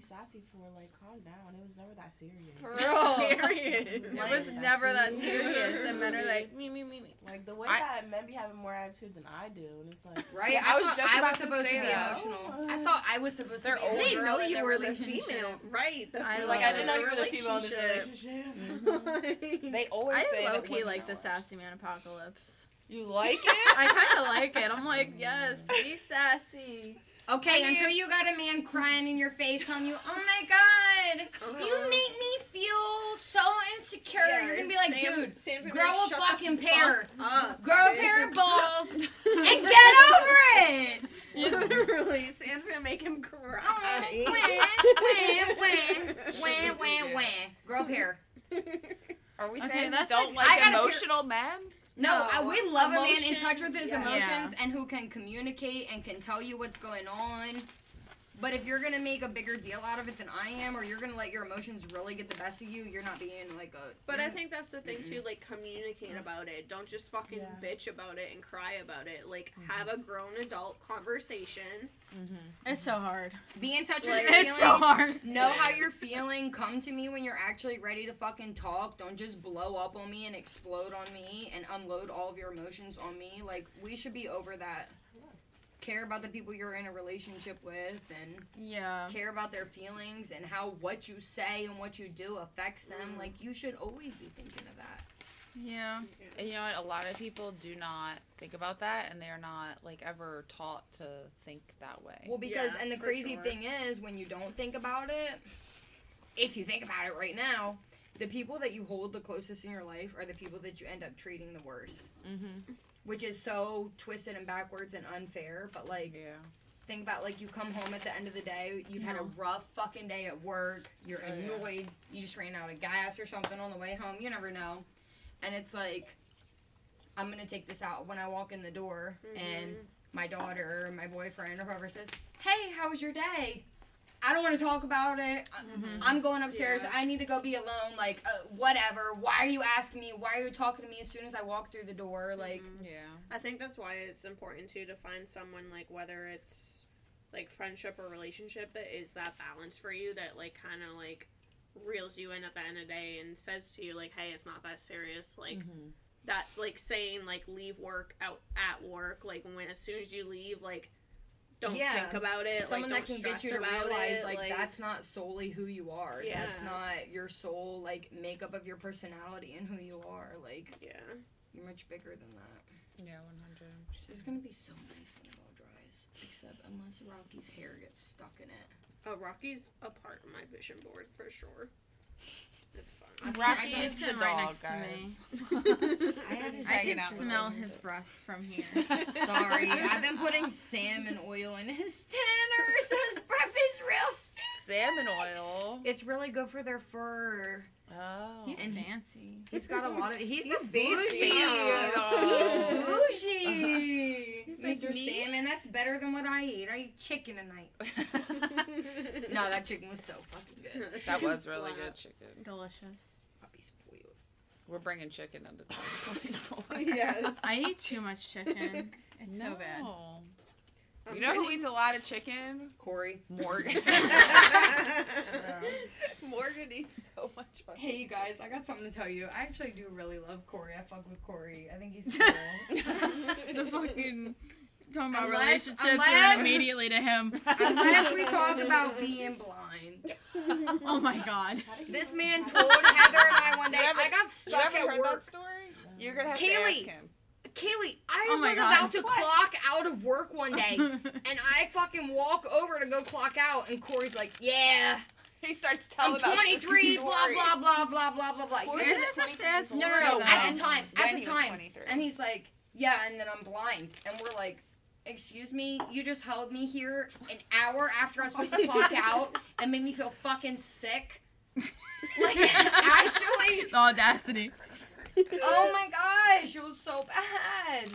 Speaker 3: What sassy for? Like, calm down. It was never that serious.
Speaker 4: For real.
Speaker 5: Period.
Speaker 4: It was never that
Speaker 3: serious.
Speaker 4: serious. And men are like, me, me, me, me.
Speaker 3: Like the way
Speaker 1: I-
Speaker 3: that men be having more attitude than I do, and it's like,
Speaker 2: Right?
Speaker 1: I was just
Speaker 2: I
Speaker 1: about
Speaker 2: was supposed to,
Speaker 1: say
Speaker 2: be
Speaker 1: that.
Speaker 2: emotional. Oh. I thought I was supposed
Speaker 1: They're
Speaker 2: to be
Speaker 1: older
Speaker 2: the
Speaker 5: They
Speaker 2: girl
Speaker 5: know you were the female, right? The
Speaker 4: I
Speaker 5: female
Speaker 4: love
Speaker 3: like I didn't know you were the female in this relationship. they always say
Speaker 4: I
Speaker 3: that
Speaker 4: low key like the sassy man apocalypse.
Speaker 1: You like it?
Speaker 4: I kind of like it. I'm like, yes, be sassy.
Speaker 2: Okay,
Speaker 1: I mean-
Speaker 2: until you got a man crying in your face telling you, "Oh my god, you
Speaker 5: Uh-huh.
Speaker 2: make me feel so insecure." You're gonna be like,
Speaker 5: Sam,
Speaker 2: "Dude,
Speaker 5: Sam
Speaker 2: Grow
Speaker 5: like,
Speaker 2: a
Speaker 5: "Shut the
Speaker 2: fucking
Speaker 5: fuck
Speaker 2: pair.
Speaker 5: up,
Speaker 2: Grow a pair of balls and get over it.
Speaker 5: Literally, Sam's gonna make him cry.
Speaker 2: Oh, wah, wah, wah, wah, wah, wah. Grow a pair.
Speaker 1: Are we
Speaker 4: Okay,
Speaker 1: saying
Speaker 4: that's
Speaker 1: don't
Speaker 4: like-
Speaker 1: like,
Speaker 2: I gotta
Speaker 1: emotional men?
Speaker 2: No,
Speaker 5: No,
Speaker 2: I, we love a man in touch with his
Speaker 5: yes.
Speaker 2: emotions
Speaker 4: Yes.
Speaker 2: and who can communicate and can tell you what's going on. But if you're gonna make a bigger deal out of it than I am, or you're gonna let your emotions really get the best of you, you're not being like a.
Speaker 5: But I think that's the thing too. Like, communicate about it. Don't just fucking
Speaker 3: Yeah.
Speaker 5: bitch about it and cry about it. Like, mm-hmm. have a grown adult conversation. Mm-hmm.
Speaker 4: It's so hard.
Speaker 2: be in touch with
Speaker 5: Like,
Speaker 2: your
Speaker 4: It's
Speaker 2: feelings.
Speaker 4: so hard.
Speaker 2: Know how you're feeling. Come to me when you're actually ready to fucking talk. Don't just blow up on me and explode on me and unload all of your emotions on me. Like we should be over that. Care about the people you're in a relationship with and
Speaker 4: Yeah.
Speaker 2: care about their feelings and how what you say and what you do affects them.
Speaker 5: Mm.
Speaker 2: Like you should always be thinking of that.
Speaker 4: Yeah.
Speaker 1: And you know what? A lot of people do not think about that, and they're not like ever taught to think that way.
Speaker 2: Well, because
Speaker 5: Yeah,
Speaker 2: and the crazy
Speaker 5: sure.
Speaker 2: thing is when you don't think about it, if you think about it right now, the people that you hold the closest in your life are the people that you end up treating the worst.
Speaker 1: mm-hmm.
Speaker 2: Which is so twisted and backwards and unfair. But like,
Speaker 1: Yeah.
Speaker 2: think about like you come home at the end of the day, you've had a rough fucking day at work, you're
Speaker 1: Oh, yeah.
Speaker 2: annoyed, you just ran out of gas or something on the way home. You never know, and it's like. I'm gonna take this out when I walk in the door, and
Speaker 5: Mhm.
Speaker 2: my daughter or my boyfriend or whoever says, "Hey, how was your day?" I don't want to talk about it. I-
Speaker 4: Mhm.
Speaker 2: I'm going upstairs.
Speaker 5: Yeah.
Speaker 2: I need to go be alone. Like, uh, whatever. Why are you asking me? Why are you talking to me as soon as I walk through the door? Like,
Speaker 5: Mhm.
Speaker 1: Yeah.
Speaker 5: I think that's why it's important too to find someone like whether it's like friendship or relationship that is that balance for you that like kind of like reels you in at the end of the day and says to you like hey it's not that serious like
Speaker 1: Mhm.
Speaker 5: that like saying like leave work out at work like when as soon as you leave like don't
Speaker 2: Yeah.
Speaker 5: think about it
Speaker 2: someone
Speaker 5: like,
Speaker 2: that can get you to realize
Speaker 5: it,
Speaker 2: like, that's not solely who you are
Speaker 5: Yeah.
Speaker 2: that's not your sole like makeup of your personality and who you are like
Speaker 5: yeah
Speaker 2: you're much bigger than that
Speaker 1: Yeah, 100.
Speaker 2: this is gonna be so nice when it all dries except unless rocky's hair gets stuck in it
Speaker 5: uh, Rocky's a part of my vision board for sure it's fun
Speaker 2: I'm
Speaker 1: Rocky
Speaker 2: sorry,
Speaker 1: is
Speaker 4: sitting right next to
Speaker 1: guys.
Speaker 2: I
Speaker 4: I can smell
Speaker 1: us.
Speaker 4: his breath from here.
Speaker 2: sorry i've been putting salmon oil in his tanner so his breath is real
Speaker 1: Salmon oil.
Speaker 2: it's really good for their fur
Speaker 1: Oh.
Speaker 4: He's
Speaker 2: And-
Speaker 4: fancy.
Speaker 2: he's got a lot of he's,
Speaker 5: He's
Speaker 2: a
Speaker 5: fancy.
Speaker 2: bougie
Speaker 1: though.
Speaker 2: He's bougie.
Speaker 1: He's like
Speaker 2: Mr.
Speaker 1: me.
Speaker 2: Salmon, that's better than what I eat. I eat chicken tonight. No, that chicken was so fucking good.
Speaker 1: that was really good chicken.
Speaker 4: Delicious.
Speaker 2: Puppy spoiled.
Speaker 1: We're bringing chicken into 2024.
Speaker 5: yes
Speaker 4: I eat too much chicken. It's so bad.
Speaker 1: No.
Speaker 5: I'm
Speaker 1: You know who eats a lot of chicken?
Speaker 2: Corey.
Speaker 1: Morgan. Morgan eats so much fucking
Speaker 2: Hey, you guys, I got something to tell you. I actually do really love Corey. I fuck with Corey. I think he's cool.
Speaker 4: the fucking talking about
Speaker 2: Unless-
Speaker 4: relationships and
Speaker 2: unless-
Speaker 4: then immediately to him.
Speaker 2: Unless we talk about being blind.
Speaker 4: Oh my god.
Speaker 2: This man told Heather and I one day,
Speaker 1: You haven't-
Speaker 2: I got
Speaker 1: You
Speaker 2: stuck
Speaker 1: haven't
Speaker 2: at
Speaker 1: heard
Speaker 2: work.
Speaker 1: that story? You're gonna have to
Speaker 2: Kaylee.
Speaker 1: ask him.
Speaker 2: Kaylee, I
Speaker 4: Oh
Speaker 2: was
Speaker 4: God.
Speaker 2: about to clock out of work one day, and I fucking walk over to go clock out, and Corey's like, "Yeah,
Speaker 1: He starts telling
Speaker 2: I'm
Speaker 1: telling us. the
Speaker 2: 23, blah blah blah blah blah blah blah."
Speaker 1: Corey
Speaker 4: This
Speaker 2: just-
Speaker 4: is a sad
Speaker 2: no,
Speaker 4: story.
Speaker 2: no, no.
Speaker 4: though.
Speaker 2: At the time, at
Speaker 1: When
Speaker 2: the time,
Speaker 1: 23.
Speaker 2: and he's like, "Yeah," and then I'm blind, and we're like. Excuse me, you just held me here an hour after I was supposed to clock out and made me feel fucking sick. Like, actually,
Speaker 4: The audacity.
Speaker 2: Oh my gosh, it was so bad.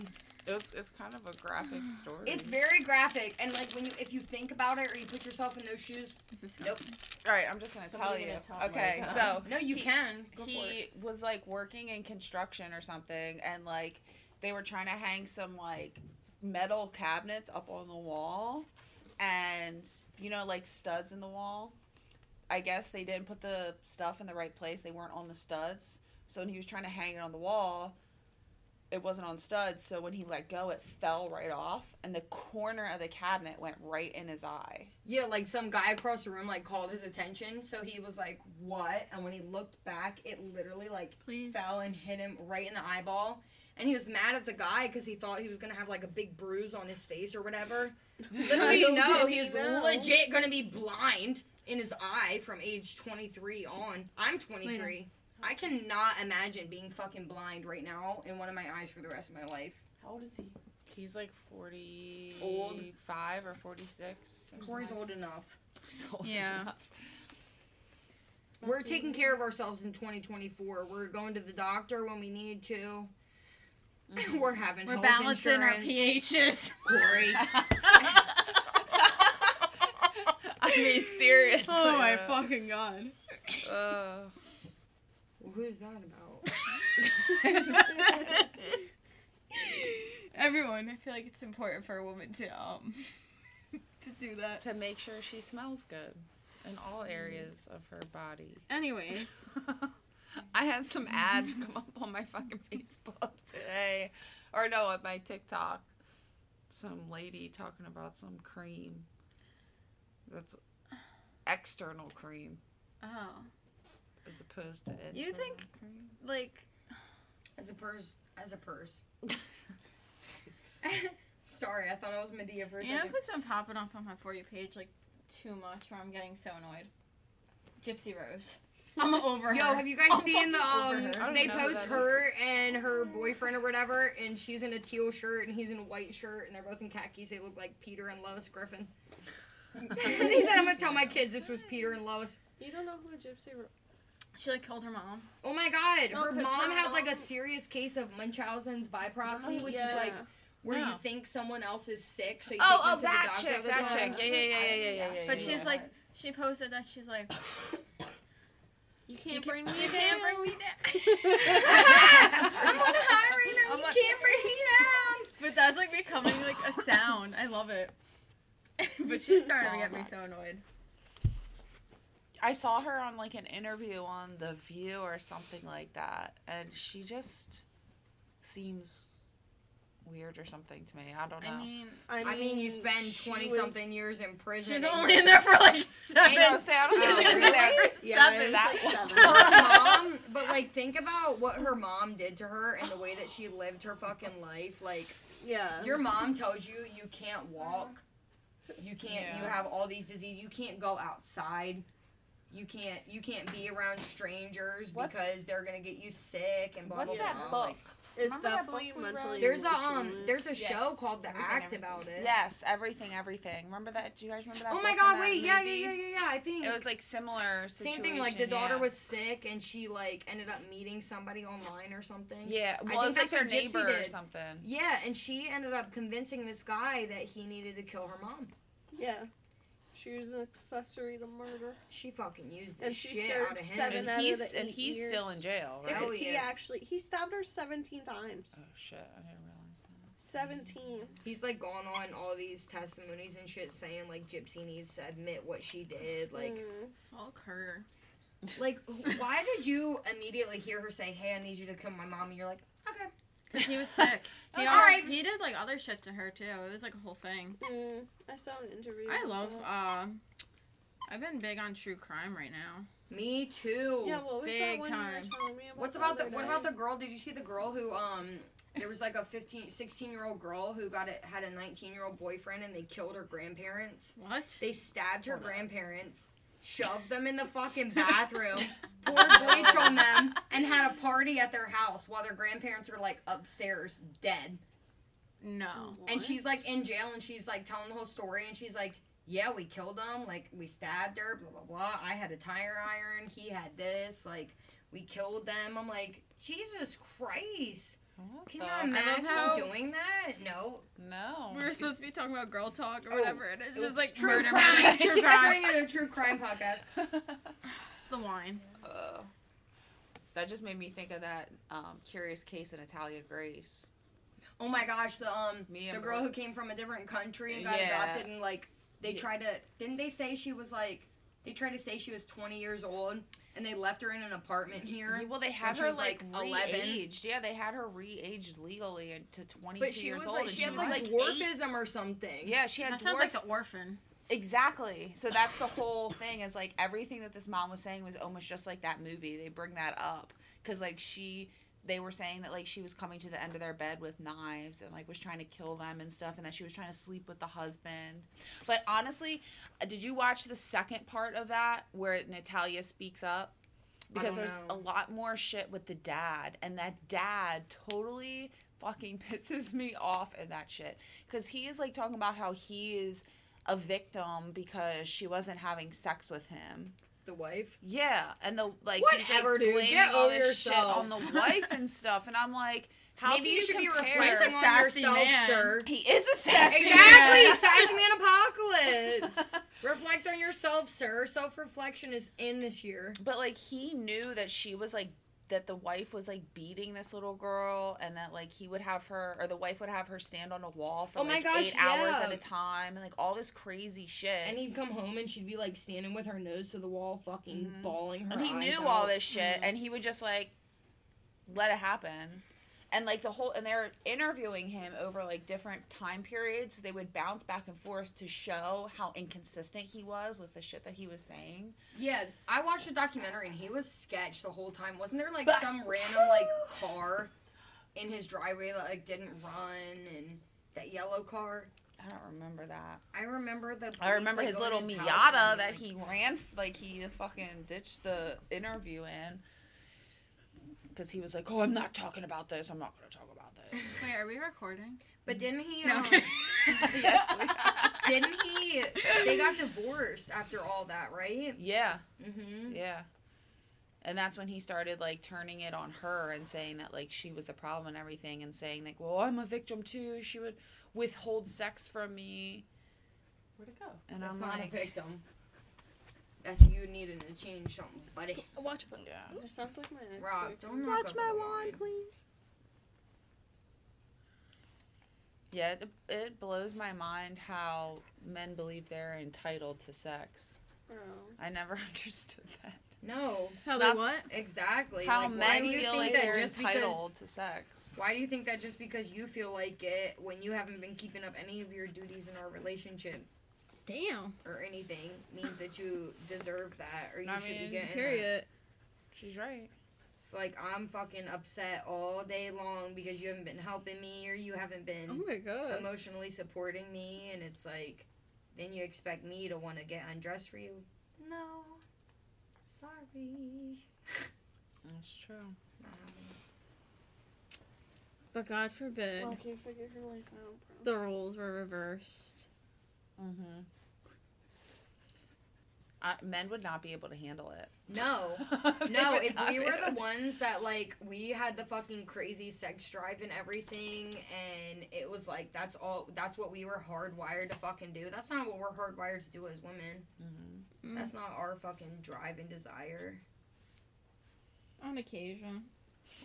Speaker 1: It was, it's kind of a graphic story.
Speaker 2: It's very graphic, and like when you, if you think about it or you put yourself in those shoes,
Speaker 4: It's disgusting.
Speaker 1: All right, I'm just gonna tell you.
Speaker 3: gonna tell
Speaker 1: okay,
Speaker 3: like, uh,
Speaker 1: so
Speaker 2: no, you
Speaker 1: He-
Speaker 2: can. Go for it.
Speaker 1: he was like working in construction or something, and like they were trying to hang some like metal cabinets up on the wall, and you know like studs in the wall. I guess they didn't put the stuff in the right place. They weren't on the studs. So when he was trying to hang it on the wall, it wasn't on studs. So when he let go, it fell right off, and the corner of the cabinet went right in his eye.
Speaker 2: Yeah, like some guy across the room like called his attention, so he was like, "What?" And when he looked back, it literally like
Speaker 4: Please.
Speaker 2: fell and hit him right in the eyeball. And he was mad at the guy because he thought he was gonna have like a big bruise on his face or whatever. Little did he
Speaker 5: Little
Speaker 2: know he's
Speaker 5: know.
Speaker 2: legit gonna be blind in his eye from age 23 on. I'm 23. I cannot imagine being fucking blind right now in one of my eyes for the rest of my life.
Speaker 3: How old is he?
Speaker 1: He's like 45
Speaker 2: Old.
Speaker 1: or 46. or
Speaker 2: Corey's old enough.
Speaker 1: He's old
Speaker 4: Yeah.
Speaker 1: enough.
Speaker 2: We're taking care of ourselves in 2024. We're going to the doctor when we need to. We're having
Speaker 4: We're
Speaker 2: health
Speaker 4: balancing our
Speaker 2: insurance.
Speaker 4: pHs.
Speaker 2: Corey.
Speaker 1: I mean, seriously.
Speaker 4: Oh my fucking god.
Speaker 1: Uh,
Speaker 2: Well, who's that about?
Speaker 4: Everyone, I feel like it's important for a woman to um to do that.
Speaker 1: to make sure she smells good in all areas of her body.
Speaker 4: Anyways,
Speaker 1: I had some ad come up on my fucking Facebook today, or no, on my TikTok. Some lady talking about some cream. That's external cream
Speaker 4: oh,
Speaker 1: as opposed to internal
Speaker 4: You think- like
Speaker 2: As a purse. As a purse. Sorry, I thought I was Madea for a
Speaker 4: you know who's been popping up on my for you page like too much where I'm getting so annoyed? Gypsy Rose. I'm over
Speaker 2: Yo,
Speaker 4: her.
Speaker 2: have you guys
Speaker 4: I'm
Speaker 2: seen the um?
Speaker 4: her.
Speaker 1: I don't
Speaker 2: They post
Speaker 1: that
Speaker 2: her and her boyfriend or whatever, and she's in a teal shirt and he's in a white shirt, and they're both in khakis. They look like Peter and Lois Griffin. and he said, "I'm gonna tell my kids this was Peter and Lois."
Speaker 3: You don't know who gypsy? Ro-
Speaker 4: She like killed her mom.
Speaker 2: Oh my God,
Speaker 3: No,
Speaker 2: her
Speaker 3: 'cause
Speaker 2: mom
Speaker 3: her
Speaker 2: had like a serious case of Munchausen's by proxy, which
Speaker 3: yeah.
Speaker 2: is like where you think someone else is sick, so you
Speaker 1: Oh,
Speaker 2: take
Speaker 1: oh,
Speaker 2: them to
Speaker 1: that
Speaker 2: the doctor
Speaker 1: chick, that
Speaker 2: time.
Speaker 1: chick. Yeah, yeah, yeah, yeah, yeah, yeah, yeah.
Speaker 4: But
Speaker 1: yeah.
Speaker 4: she's like, she posted that she's like,
Speaker 3: You can't
Speaker 4: you
Speaker 3: bring me
Speaker 4: you
Speaker 3: down.
Speaker 4: can't bring me down.
Speaker 2: I'm on a high right now.
Speaker 4: I'm
Speaker 2: You can't bring me down.
Speaker 4: But that's like becoming like a sound. I love it. but she's starting to get me so annoyed.
Speaker 1: I saw her on like an interview on The View or something like that, and she just seems weird or something to me. I don't know.
Speaker 4: I mean,
Speaker 2: I mean, you spend twenty
Speaker 3: was-
Speaker 2: something years in prison.
Speaker 4: she's only
Speaker 2: you're-
Speaker 4: in there for like seven.
Speaker 1: I know, say, I don't
Speaker 4: She
Speaker 1: know.
Speaker 4: was
Speaker 2: Really?
Speaker 4: there for
Speaker 3: Yeah,
Speaker 4: seven.
Speaker 3: it was
Speaker 1: That
Speaker 3: like seven.
Speaker 2: her mom, but like think about what her mom did to her and the way that she lived her fucking life. Like
Speaker 3: Yeah.
Speaker 2: your mom tells you you can't walk, you can't, you have all these diseases, you can't go outside. You can't you can't be around strangers
Speaker 1: What's-
Speaker 2: because they're gonna get you sick and blah
Speaker 1: What's
Speaker 2: blah
Speaker 1: that
Speaker 2: blah.
Speaker 1: book?
Speaker 2: Like,
Speaker 3: it's
Speaker 1: Remember that
Speaker 3: definitely
Speaker 1: book we read?
Speaker 3: mentally.
Speaker 2: there's a um
Speaker 3: emotionally-
Speaker 2: there's a
Speaker 1: Yes.
Speaker 2: show called The
Speaker 1: Everything,
Speaker 2: Act
Speaker 1: everything.
Speaker 2: about it.
Speaker 1: Yes, everything, everything. Remember that? Do you guys remember that?
Speaker 2: Oh
Speaker 1: book
Speaker 2: my
Speaker 1: and
Speaker 2: god,
Speaker 1: that
Speaker 2: wait, yeah, yeah,
Speaker 1: movie?
Speaker 2: yeah, yeah, yeah. I think
Speaker 1: It was like similar.
Speaker 2: same thing. Like the daughter
Speaker 1: yeah.
Speaker 2: was sick and she like ended up meeting somebody online or something.
Speaker 1: Yeah,
Speaker 2: I
Speaker 1: well, it was
Speaker 2: think
Speaker 1: like
Speaker 2: that's
Speaker 1: their
Speaker 2: what Gypsy
Speaker 1: neighbor or
Speaker 2: did.
Speaker 1: something.
Speaker 2: Yeah, and she ended up convincing this guy that he needed to kill her mom.
Speaker 3: Yeah. She was an accessory to murder.
Speaker 2: She fucking used the
Speaker 3: And she
Speaker 2: shit
Speaker 3: served
Speaker 2: out of him.
Speaker 3: seven
Speaker 1: And
Speaker 3: out of
Speaker 1: he's
Speaker 3: the
Speaker 1: and
Speaker 3: eight
Speaker 1: he's still in jail, right?
Speaker 2: Hell
Speaker 3: Because he
Speaker 2: yeah.
Speaker 3: actually he stabbed her 17 times.
Speaker 1: Oh shit! I didn't realize that.
Speaker 3: 17.
Speaker 2: He's like gone on all these testimonies and shit saying like Gypsy needs to admit what she did. Like,
Speaker 3: Mm.
Speaker 4: Fuck her.
Speaker 2: like why did you immediately hear her say, "Hey, I need you to kill my mom"? And you're like, okay.
Speaker 4: Cause he was sick. He,
Speaker 2: All
Speaker 4: al- he did like other shit to her too. It was like a whole thing.
Speaker 3: Mm. I saw an interview.
Speaker 4: I love. uh I've been big on true crime right now.
Speaker 2: Me too.
Speaker 3: Yeah, what was
Speaker 4: big
Speaker 3: that one you
Speaker 4: time.
Speaker 3: were telling me about
Speaker 2: What's about the
Speaker 3: other
Speaker 2: what about the girl? Did you see the girl who um there was like a 15 16 year old girl who got it had a 19 year old boyfriend and they killed her grandparents.
Speaker 4: What?
Speaker 2: They stabbed her
Speaker 1: Hold on.
Speaker 2: grandparents, shoved them in the fucking bathroom, poured bleach on them, and had a party at their house while their grandparents are like upstairs dead.
Speaker 4: No.
Speaker 2: And she's like in jail and she's like telling the whole story and she's like, Yeah, we killed them, like we stabbed her, blah blah blah. I had a tire iron, he had this, like we killed them. I'm like, Jesus Christ.
Speaker 1: What
Speaker 2: Can
Speaker 1: the
Speaker 2: you
Speaker 1: fuck?
Speaker 2: imagine
Speaker 4: how-
Speaker 2: doing that? No.
Speaker 1: No.
Speaker 4: We were supposed to be talking about girl talk or
Speaker 2: Oh,
Speaker 4: whatever. And it's
Speaker 2: it
Speaker 4: just like
Speaker 2: true
Speaker 4: murder,
Speaker 2: crime.
Speaker 4: murder, true
Speaker 2: It's
Speaker 4: crime.
Speaker 2: turning into a true crime podcast.
Speaker 4: It's the wine.
Speaker 1: Uh, that just made me think of that um, curious case in Natalia Grace.
Speaker 2: Oh my gosh, the um
Speaker 1: Me
Speaker 2: the girl
Speaker 1: Bro-
Speaker 2: who came from a different country and got
Speaker 1: Yeah.
Speaker 2: adopted and like they
Speaker 1: Yeah.
Speaker 2: tried to didn't they say she was like they tried to say she was 20 years old and they left her in an apartment here.
Speaker 1: Yeah, well, they had her
Speaker 2: was,
Speaker 1: like,
Speaker 2: like, 11.
Speaker 1: re-aged. Yeah, they had her re-aged legally to 22
Speaker 2: But she
Speaker 1: years
Speaker 2: was
Speaker 1: old,
Speaker 2: like
Speaker 1: and
Speaker 2: she,
Speaker 1: she,
Speaker 2: had
Speaker 1: was
Speaker 2: like,
Speaker 1: like eight.
Speaker 2: dwarfism or something.
Speaker 1: Yeah, she had
Speaker 4: That sounds like the orphan.
Speaker 1: Exactly. So that's the whole thing is like everything that this mom was saying was almost just like that movie. They bring that up cuz like she they were saying that like she was coming to the end of their bed with knives and like was trying to kill them and stuff and that she was trying to sleep with the husband. But honestly, uh, did you watch the second part of that where Natalia speaks up? because there's
Speaker 2: know.
Speaker 1: a lot more shit with the dad and that dad totally fucking pisses me off in that shit because he is like talking about how he is a victim because she wasn't having sex with him
Speaker 2: The wife.
Speaker 1: yeah and the like
Speaker 2: Whatever,
Speaker 1: he's, like,
Speaker 2: dude. Get
Speaker 1: all
Speaker 2: over
Speaker 1: this shit
Speaker 2: yourself.
Speaker 1: on the wife and stuff and i'm like how
Speaker 2: Maybe
Speaker 1: can
Speaker 2: you should be
Speaker 1: compare?
Speaker 2: reflecting
Speaker 4: He's a
Speaker 2: on
Speaker 4: sassy
Speaker 2: yourself,
Speaker 4: man.
Speaker 2: sir.
Speaker 1: he is a sassy man,
Speaker 2: Exactly,
Speaker 1: man.
Speaker 2: sassy man apocalypse. Reflect on yourself, sir. Self reflection is in this year.
Speaker 1: But like he knew that she was like that the wife was like beating this little girl and that like he would have her or the wife would have her stand on a wall for
Speaker 2: Oh
Speaker 1: like
Speaker 2: gosh,
Speaker 1: eight hours at a time and like all this crazy shit.
Speaker 2: And he'd come home and she'd be like standing with her nose to the wall, fucking
Speaker 1: Mhm.
Speaker 2: bawling her
Speaker 1: and he knew
Speaker 2: out.
Speaker 1: all this shit and he would just like let it happen. And like the whole and they're interviewing him over like different time periods. So they would bounce back and forth to show how inconsistent he was with the shit that he was saying.
Speaker 2: Yeah, I watched a documentary and he was sketch the whole time. Wasn't there like some random like car in his driveway that like didn't run and that yellow car?
Speaker 1: I don't remember that.
Speaker 2: I remember the.
Speaker 1: I remember his little
Speaker 2: his
Speaker 1: Miata that he ran, like he fucking ditched the interview in. Because he was like, oh, I'm not talking about this. I'm not going to talk about this.
Speaker 4: Wait, are we recording?
Speaker 2: But didn't he?
Speaker 4: No.
Speaker 2: um,
Speaker 1: yes. we-
Speaker 2: didn't he? They got divorced after all that, right?
Speaker 1: yeah,
Speaker 2: Mm-hmm.
Speaker 1: yeah. And that's when he started like turning it on her and saying that like she was the problem and everything and saying like, well, I'm a victim too. She would withhold sex from me.
Speaker 3: Where'd it go?
Speaker 1: And
Speaker 2: That's
Speaker 1: I'm
Speaker 2: not
Speaker 1: like,
Speaker 2: a victim. That's you needing to change something, buddy.
Speaker 5: Watch my.
Speaker 1: yeah.
Speaker 5: That sounds like my ex.
Speaker 2: Rock, don't knock
Speaker 5: Watch
Speaker 2: over
Speaker 5: my
Speaker 2: the
Speaker 5: wand,
Speaker 2: wine.
Speaker 5: please.
Speaker 1: Yeah, it, it blows my mind how men believe they're entitled to sex.
Speaker 5: Bro.
Speaker 1: I never understood that.
Speaker 2: No,
Speaker 4: How
Speaker 1: Not-
Speaker 4: they what?
Speaker 2: exactly.
Speaker 1: how
Speaker 2: like, why
Speaker 1: men
Speaker 2: do you
Speaker 1: feel
Speaker 2: think
Speaker 1: like
Speaker 2: that
Speaker 1: they're
Speaker 2: just because
Speaker 1: entitled to sex.
Speaker 2: Why do you think that just because you feel like it when you haven't been keeping up any of your duties in our relationship
Speaker 4: Damn.
Speaker 2: or anything means that you deserve that or you
Speaker 1: I
Speaker 2: should
Speaker 1: mean,
Speaker 2: be getting that?
Speaker 4: Period.
Speaker 1: She's right.
Speaker 2: It's like I'm fucking upset all day long because you haven't been helping me or you haven't been
Speaker 4: Oh my god.
Speaker 2: emotionally supporting me and it's like then you expect me to want to get undressed for you. No. Sorry.
Speaker 1: That's true.
Speaker 4: But God forbid
Speaker 5: Well, I can't figure her life out, bro.
Speaker 4: the roles were reversed.
Speaker 1: Mm-hmm. I, men would not be able to handle it.
Speaker 2: No. No, if we were the ones that like we had the fucking crazy sex drive and everything, and it was like that's all that's what we were hardwired to fucking do. That's not what we're hardwired to do as women.
Speaker 1: Mhm.
Speaker 4: Mm.
Speaker 2: That's not our fucking drive and desire.
Speaker 4: On occasion.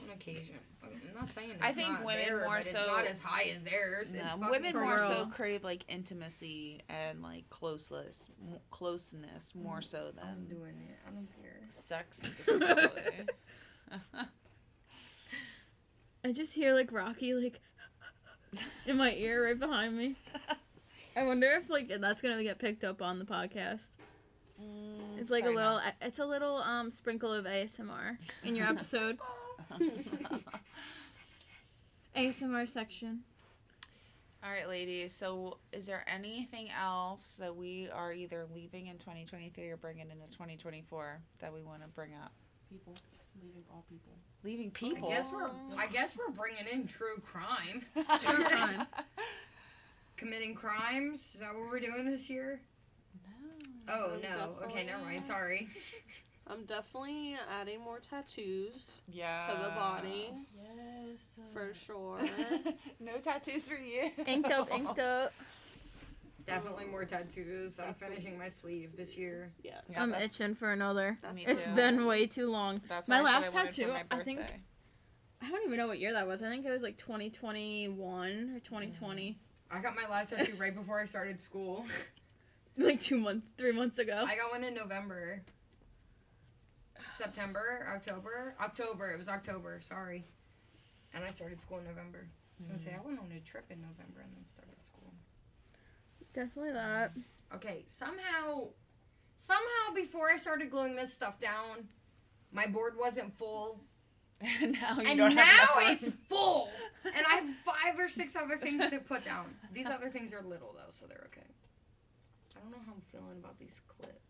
Speaker 2: On occasion, I'm not saying it's
Speaker 1: I think
Speaker 2: not
Speaker 1: women
Speaker 2: there,
Speaker 1: more
Speaker 2: but it's
Speaker 1: so-
Speaker 2: not as high as theirs. it's
Speaker 1: No,
Speaker 2: fucking
Speaker 1: women
Speaker 4: for
Speaker 1: more so crave like intimacy and like closeness, closeness more so than.
Speaker 2: I'm
Speaker 1: than
Speaker 2: doing it. I don't care.
Speaker 1: sex specifically.
Speaker 4: I just hear like Rocky like in my ear right behind me. I wonder if like that's gonna get picked up on the podcast.
Speaker 1: Mm,
Speaker 4: It's like a
Speaker 1: probably
Speaker 4: little it's a little um sprinkle of ASMR in your episode.
Speaker 1: Not.
Speaker 4: ASMR section.
Speaker 1: All right, ladies. So, is there anything else that we are either leaving in 2023 or bringing into 2024 that we want to bring up?
Speaker 3: People. Leaving all people.
Speaker 1: Leaving people.
Speaker 2: I guess we're I guess we're bringing in true crime,
Speaker 4: True crime.
Speaker 2: committing crimes. Is that what we're doing this year? No. Oh
Speaker 5: I'm
Speaker 2: no. Okay, never mind. Sorry.
Speaker 5: I'm definitely adding more tattoos
Speaker 1: Yeah.
Speaker 5: to the body
Speaker 3: Yes.
Speaker 5: Uh, for sure.
Speaker 1: no tattoos for you.
Speaker 4: Inked up, inked up.
Speaker 2: Definitely more tattoos. I'm finishing my sleeve this year.
Speaker 5: Yeah.
Speaker 1: Yeah,
Speaker 4: I'm itching for another.
Speaker 5: That's
Speaker 1: Me
Speaker 4: It's
Speaker 1: too.
Speaker 4: been way too long.
Speaker 1: That's
Speaker 4: My
Speaker 1: why I said
Speaker 4: last
Speaker 1: I
Speaker 4: tattoo,
Speaker 1: my
Speaker 4: I think-
Speaker 1: birthday.
Speaker 4: I don't even know what year that was. I think it was like 2021 or 2020.
Speaker 2: I got my last tattoo right before I started school.
Speaker 4: Like two months, three months ago.
Speaker 2: I got one in November. September, October, October. It was October. Sorry. And I started school in November. So I say I went on a trip in November and then started school.
Speaker 4: Definitely that.
Speaker 2: Okay, somehow, somehow before I started gluing this stuff down, my board wasn't full, and
Speaker 1: now you
Speaker 2: and
Speaker 1: don't
Speaker 2: now
Speaker 1: have
Speaker 2: it's full, and I have five or six other things to put down. These other things are little though, so they're okay. I don't know how I'm feeling about these clips.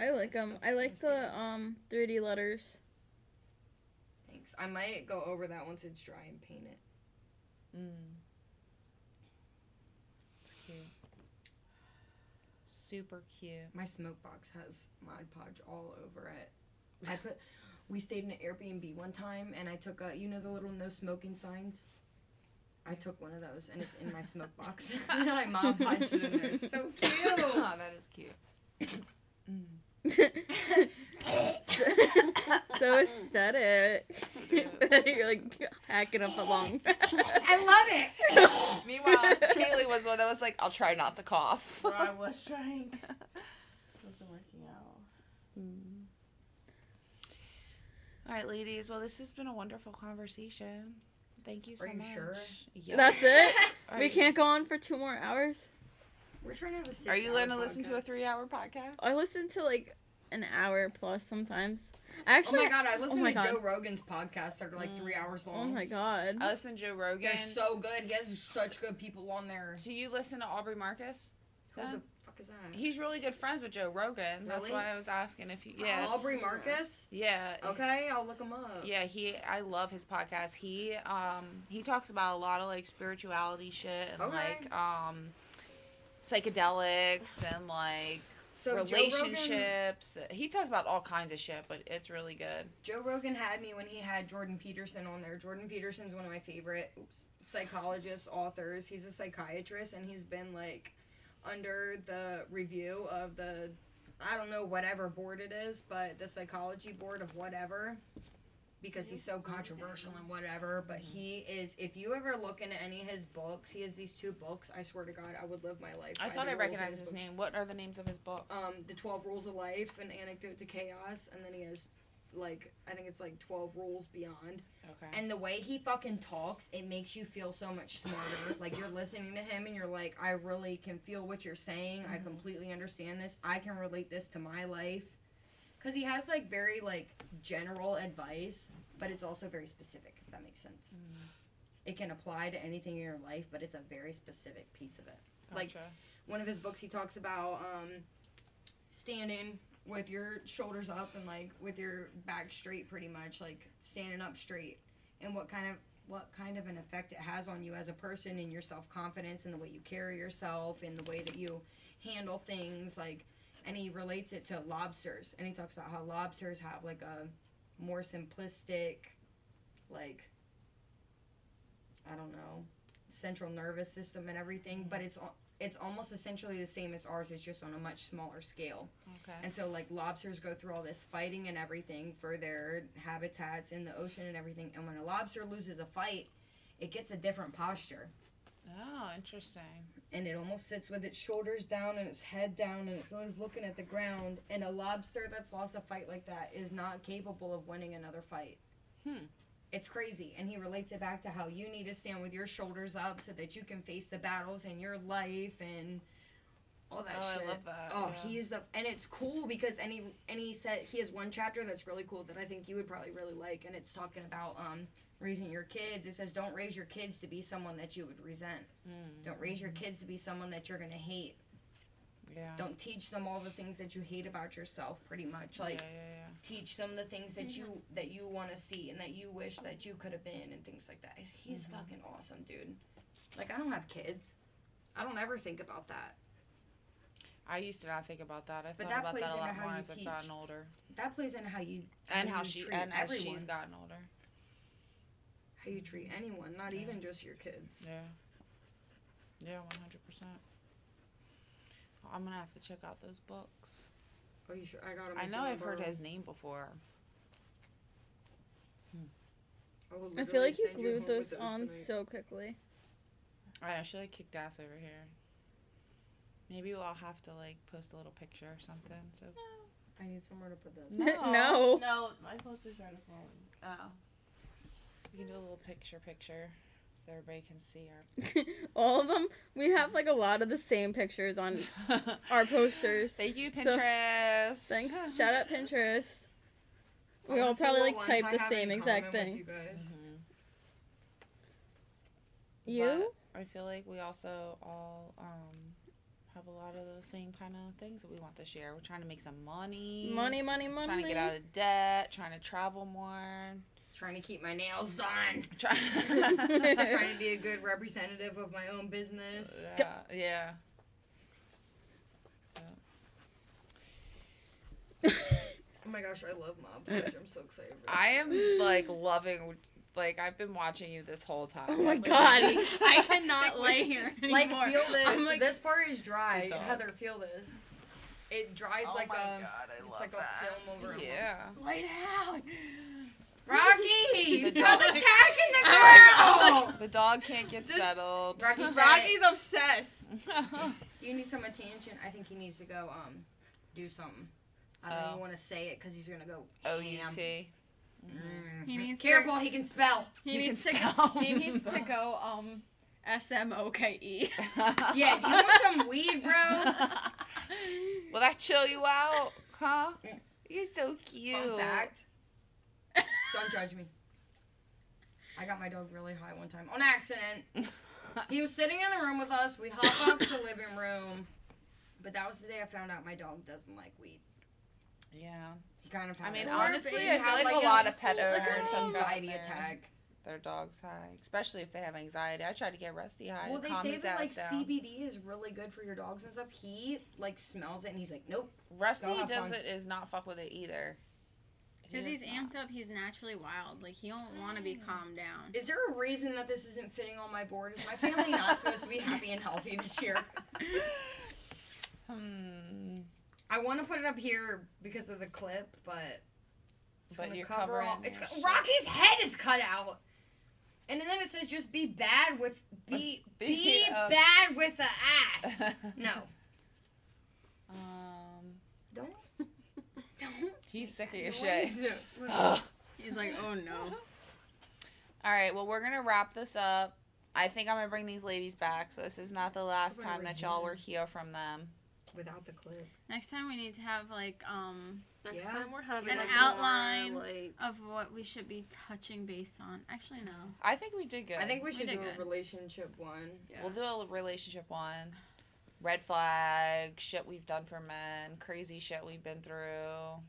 Speaker 4: I like them. I like the um 3D letters.
Speaker 2: Thanks. I might go over that once it's dry and paint it.
Speaker 1: Mm. It's cute. Super cute.
Speaker 2: My smoke box has Mod Podge all over it. I put. We stayed in an Airbnb one time, and I took a. You know the little no smoking signs. I took one of those, and it's in my smoke box. and I Mod Podged it in there. It's so cute.
Speaker 1: oh, that is cute.
Speaker 4: So aesthetic. You're like hacking up a lung.
Speaker 2: I love it.
Speaker 1: Meanwhile, Kaylee was the one that was like, "I'll try not to cough."
Speaker 3: Bro, I was trying. wasn't working out.
Speaker 1: All right, ladies. Well, this has been a wonderful conversation. Thank you so
Speaker 2: Are you
Speaker 1: much.
Speaker 2: sure?
Speaker 1: Yeah.
Speaker 4: That's it. We
Speaker 1: you-
Speaker 4: can't go on for two more hours.
Speaker 2: We're trying to have a six
Speaker 1: Are you
Speaker 2: going
Speaker 1: going to listen to a three-hour podcast?
Speaker 4: I listen to like an hour plus sometimes.
Speaker 2: Actually, Oh
Speaker 4: Actually,
Speaker 2: my god, I listened
Speaker 4: my
Speaker 2: to
Speaker 4: God.
Speaker 2: Joe Rogan's podcast that are like three hours long.
Speaker 4: oh my god.
Speaker 1: I listen to Joe Rogan.
Speaker 2: They're so good. He has such good people on there.
Speaker 1: Do you listen to Aubrey Marcus?
Speaker 2: Who
Speaker 1: Yeah.
Speaker 2: the fuck is that?
Speaker 1: He's really good friends with Joe Rogan. That's why I was asking if you. Yeah.
Speaker 2: Aubrey Marcus.
Speaker 1: Yeah.
Speaker 2: Okay, I'll look him up.
Speaker 1: Yeah, he I love his podcast. He um he talks about a lot of like spirituality shit and
Speaker 2: Okay.
Speaker 1: like um psychedelics and like
Speaker 2: So Joe Rogan,
Speaker 1: relationships. He talks about all kinds of shit, but it's really good.
Speaker 2: Joe Rogan had me when he had Jordan Peterson on there. Jordan Peterson's one of my favorite oops, psychologists, authors. He's a psychiatrist, and he's been like under the review of the I don't know whatever board it is, but the psychology board of whatever. Because he's so controversial and whatever, but he is. If you ever look into any of his books, he has these two books. I swear to God, I would live my life.
Speaker 1: I thought I recognized his
Speaker 2: books.
Speaker 1: name. What are the names of his books?
Speaker 2: um, the 12 rules of life an anecdote to chaos and then he has like i think it's like 12 rules beyond
Speaker 1: okay.
Speaker 2: and the way he fucking talks it makes you feel so much smarter like you're listening to him and you're like i really can feel what you're saying i completely understand this i can relate this to my life because he has like very like general advice but it's also very specific if that makes sense. It can apply to anything in your life but it's a very specific piece of it. Like, one of his books he talks about um, standing with your shoulders up and like with your back straight pretty much like standing up straight and what kind of what kind of an effect it has on you as a person and your self-confidence and the way you carry yourself and the way that you handle things like and he relates it to lobsters and he talks about how lobsters have like a more simplistic like i don't know central nervous system and everything but mm-hmm. it's it's almost essentially the same as ours it's just on a much smaller scale
Speaker 1: Okay.
Speaker 2: and so like lobsters go through all this fighting and everything for their habitats in the ocean and everything and when a lobster loses a fight it gets a different posture
Speaker 1: oh, interesting.
Speaker 2: And it almost sits with its shoulders down and its head down and it's always looking at the ground and a lobster that's lost a fight like that is not capable of winning another fight
Speaker 1: Hmm.
Speaker 2: it's crazy and he relates it back to how you need to stand with your shoulders up so that you can face the battles in your life and all that
Speaker 1: oh,
Speaker 2: shit
Speaker 1: I love that.
Speaker 2: Oh,
Speaker 1: yeah.
Speaker 2: he's the and it's cool because and he and he said he has one chapter that's really cool that I think you would probably really like and it's talking about um raising your kids. It says don't raise your kids to be someone that you would resent.
Speaker 1: Mm,
Speaker 2: Don't raise your kids to be someone that you're gonna hate.
Speaker 1: yeah.
Speaker 2: Don't teach them all the things that you hate about yourself. Pretty much like
Speaker 1: yeah, yeah,
Speaker 2: teach them the things that you that you want to see and that you wish that you could have been and things like that. He's
Speaker 1: Mm-hmm.
Speaker 2: fucking awesome, dude. Like I don't have kids. I don't ever think about that.
Speaker 1: I used to not think about that. I
Speaker 2: But
Speaker 1: thought
Speaker 2: that
Speaker 1: about
Speaker 2: plays
Speaker 1: that a
Speaker 2: into
Speaker 1: lot
Speaker 2: how
Speaker 1: more
Speaker 2: you
Speaker 1: as I've
Speaker 2: teach.
Speaker 1: gotten older,
Speaker 2: That plays into how you
Speaker 1: and
Speaker 2: how
Speaker 1: how
Speaker 2: you
Speaker 1: she
Speaker 2: treat
Speaker 1: and as she's gotten older.
Speaker 2: How you treat anyone, not
Speaker 1: Yeah.
Speaker 2: even just your kids.
Speaker 1: Yeah. Yeah, one hundred percent. I'm gonna have to check out those books.
Speaker 2: Are you sure? I got him.
Speaker 1: I know I've heard his name before. Hmm.
Speaker 4: I feel like you glued those on so quickly.
Speaker 1: I actually kicked ass over here. Maybe we'll have to like post a little picture or something. So
Speaker 2: I need somewhere to put those.
Speaker 1: No.
Speaker 4: no.
Speaker 3: No, my posters are the phone.
Speaker 1: oh, we can do a little picture picture so everybody can see our.
Speaker 4: All of them. We have like a lot of the same pictures on our posters.
Speaker 1: Thank you,
Speaker 4: So-
Speaker 1: Pinterest.
Speaker 4: Thanks. Shout out Pinterest. We all probably like type the same exact thing.
Speaker 2: You guys.
Speaker 1: Mhm.
Speaker 4: You?
Speaker 1: I feel like we also all um have a lot of the same kind of things that we want this year. We're trying to make some money.
Speaker 4: Money, money, money.
Speaker 1: Trying to get out of debt. Trying to travel more.
Speaker 2: Trying to keep my nails done.
Speaker 1: Try-
Speaker 2: trying to be a good representative of my own business.
Speaker 1: yeah. Yeah.
Speaker 2: Oh my gosh, I love Mob Pledge. I'm so excited. For
Speaker 1: I am like loving. Like I've been watching you this whole time.
Speaker 4: Oh my
Speaker 1: Like,
Speaker 4: god, I cannot lay here anymore.
Speaker 2: like feel this.
Speaker 4: Like,
Speaker 2: this part is dry.
Speaker 1: The dog.
Speaker 2: Heather, feel this. It dries
Speaker 1: Oh
Speaker 2: like
Speaker 1: my
Speaker 2: a.
Speaker 1: God, I
Speaker 2: it's
Speaker 1: love
Speaker 2: like a
Speaker 1: that.
Speaker 2: film over a
Speaker 1: Yeah.
Speaker 4: lay down.
Speaker 2: Rocky,
Speaker 1: The
Speaker 2: stop
Speaker 1: dog-
Speaker 2: attacking the
Speaker 4: Oh
Speaker 2: girl.
Speaker 1: The dog can't get
Speaker 2: Just-
Speaker 1: settled.
Speaker 2: Rocky said-
Speaker 3: Rocky's obsessed.
Speaker 2: You need some attention. I think he needs to go um do something. I don't
Speaker 1: Oh.
Speaker 2: even want to say it because he's gonna go.
Speaker 1: O
Speaker 2: ham.
Speaker 1: U T.
Speaker 2: Mm.
Speaker 4: He needs
Speaker 2: Careful, he can spell.
Speaker 4: He
Speaker 1: You
Speaker 4: needs to
Speaker 1: can
Speaker 4: go.
Speaker 1: spell.
Speaker 4: He needs to go. Um, S M O K E.
Speaker 2: Yeah, do you want some weed, bro?
Speaker 1: Will that chill you out? Huh? You're so cute.
Speaker 2: Fun fact. Don't judge me. I got my dog really high one time on accident. He was sitting in the room with us. We hopped out to the living room. But that was the day I found out my dog doesn't like weed.
Speaker 1: Yeah.
Speaker 2: He kind of
Speaker 1: I mean, honestly, I feel
Speaker 2: had,
Speaker 1: like, a lot of pet owners have
Speaker 2: anxiety attack.
Speaker 1: their dogs high, especially if they have anxiety. I tried to get Rusty high
Speaker 2: Well, they say that like
Speaker 1: down.
Speaker 2: CBD is really good for your dogs and stuff. He like smells it and he's like, nope.
Speaker 1: Rusty does
Speaker 2: fun.
Speaker 1: it is not fuck with it either. He
Speaker 4: Because he's
Speaker 1: not.
Speaker 4: amped up, he's naturally wild. Like he don't want to be calmed down.
Speaker 2: Is there a reason that this isn't fitting on my board? Is my family not supposed to be happy and healthy this year?
Speaker 1: Hmm.
Speaker 2: I want to put it up here because of the clip, but it's
Speaker 1: But
Speaker 2: gonna
Speaker 1: you're
Speaker 2: cover
Speaker 1: covering
Speaker 2: all. It's
Speaker 1: your
Speaker 2: got-
Speaker 1: shit.
Speaker 2: Rocky's head is cut out, and then it says just be bad with be
Speaker 1: Be
Speaker 2: be
Speaker 1: a-
Speaker 2: bad with the ass. No,
Speaker 1: Um.
Speaker 2: don't don't.
Speaker 1: He's sick of your
Speaker 2: What
Speaker 1: shit.
Speaker 2: is?
Speaker 1: Ugh.
Speaker 4: He's like, oh no.
Speaker 1: All right, well, we're gonna wrap this up. I think I'm gonna bring these ladies back, so this is not the last
Speaker 2: We're
Speaker 1: time
Speaker 2: gonna
Speaker 1: that y'all
Speaker 2: bring
Speaker 1: will hear from them.
Speaker 2: Without the clip.
Speaker 4: Next time we need to have like um
Speaker 5: Next
Speaker 2: Yeah.
Speaker 5: time we're having
Speaker 4: An
Speaker 5: like
Speaker 4: outline.
Speaker 5: More, like
Speaker 4: of what we should be touching base on. Actually, no.
Speaker 1: I think we did good.
Speaker 2: I think we
Speaker 4: We
Speaker 2: should
Speaker 4: did
Speaker 2: do a relationship one.
Speaker 1: we'll do a relationship one. Red flag, shit we've done for men, crazy shit we've been through.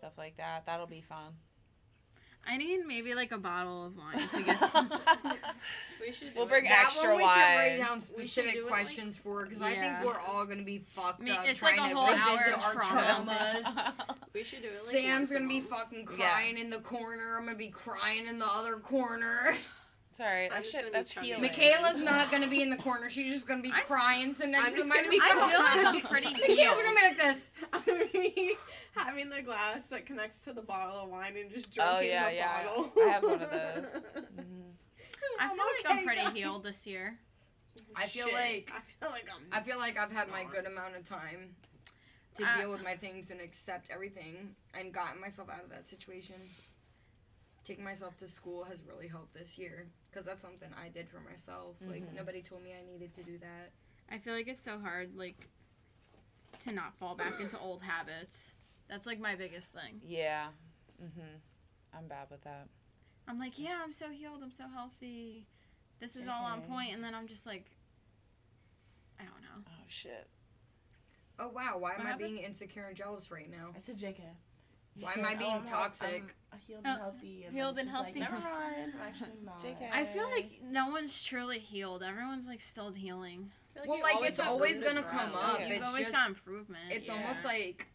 Speaker 1: Stuff like that. That'll be fun.
Speaker 4: I need maybe like a bottle of wine to get.
Speaker 5: we should.
Speaker 1: We'll
Speaker 5: do
Speaker 1: bring.
Speaker 2: That
Speaker 1: extra
Speaker 2: one we should write
Speaker 1: wine.
Speaker 2: down
Speaker 5: We should
Speaker 2: specific
Speaker 5: do it, like-
Speaker 2: questions for because I think we're all gonna be fucked
Speaker 4: Me-
Speaker 2: up
Speaker 4: it's
Speaker 2: trying
Speaker 4: like a
Speaker 2: to
Speaker 4: whole hour
Speaker 2: revisit
Speaker 4: of
Speaker 2: our traumas.
Speaker 5: We should do it. Like
Speaker 2: Sam's gonna be
Speaker 5: month.
Speaker 2: fucking
Speaker 1: Yeah.
Speaker 2: crying in the corner. I'm gonna be crying in the other corner.
Speaker 1: It's alright.
Speaker 5: I'm
Speaker 1: That
Speaker 5: just gonna be
Speaker 1: that's
Speaker 5: chugging
Speaker 1: healing.
Speaker 2: Michaela's not gonna be in the corner. She's just gonna be
Speaker 4: I'm-
Speaker 2: crying sitting next
Speaker 5: I'm
Speaker 2: to
Speaker 5: just
Speaker 2: my
Speaker 5: gonna be
Speaker 4: I feel like I'm pretty
Speaker 2: Michaela's
Speaker 4: healed.
Speaker 2: gonna be like this.
Speaker 5: I'm gonna be having the glass that connects to the bottle of wine and just drinking
Speaker 1: Oh, yeah,
Speaker 5: the
Speaker 1: yeah.
Speaker 5: bottle.
Speaker 1: I have one of those. Mhm.
Speaker 4: I feel like I'm pretty healed this year.
Speaker 2: I feel
Speaker 5: Shit.
Speaker 2: like-
Speaker 5: I feel like I'm.
Speaker 2: I feel like I've had my good amount of time to
Speaker 4: Uh,
Speaker 2: deal with my things and accept everything and gotten myself out of that situation. Taking myself to school has really helped this year because that's something I did for myself. Like
Speaker 1: Mhm.
Speaker 2: nobody told me I needed to do that.
Speaker 4: I feel like it's so hard, like, to not fall back into old habits. That's like my biggest thing.
Speaker 1: Yeah. Mhm. I'm bad with that.
Speaker 4: I'm like, yeah, I'm so healed, I'm so healthy. This is all on point, and then I'm just like, I don't know.
Speaker 1: Oh shit.
Speaker 2: Oh wow, why am
Speaker 4: What
Speaker 2: I being insecure and jealous right now?
Speaker 3: I said JK. You
Speaker 2: Why
Speaker 3: said,
Speaker 2: am I
Speaker 3: "Oh,
Speaker 2: being
Speaker 3: I'm
Speaker 2: toxic?"
Speaker 3: I'm healed
Speaker 4: Oh,
Speaker 3: and healthy. And
Speaker 4: healed and
Speaker 3: just like,
Speaker 4: healthy.
Speaker 3: Never mind. I'm actually not.
Speaker 1: JK.
Speaker 4: I feel like no one's truly healed. Everyone's like still healing.
Speaker 5: I feel
Speaker 2: Well, like,
Speaker 5: always
Speaker 2: it's always
Speaker 5: room to
Speaker 2: gonna come up.
Speaker 1: Yeah.
Speaker 4: You've
Speaker 2: It's
Speaker 4: always
Speaker 2: just-
Speaker 4: got improvement.
Speaker 2: It's
Speaker 1: Yeah.
Speaker 2: almost like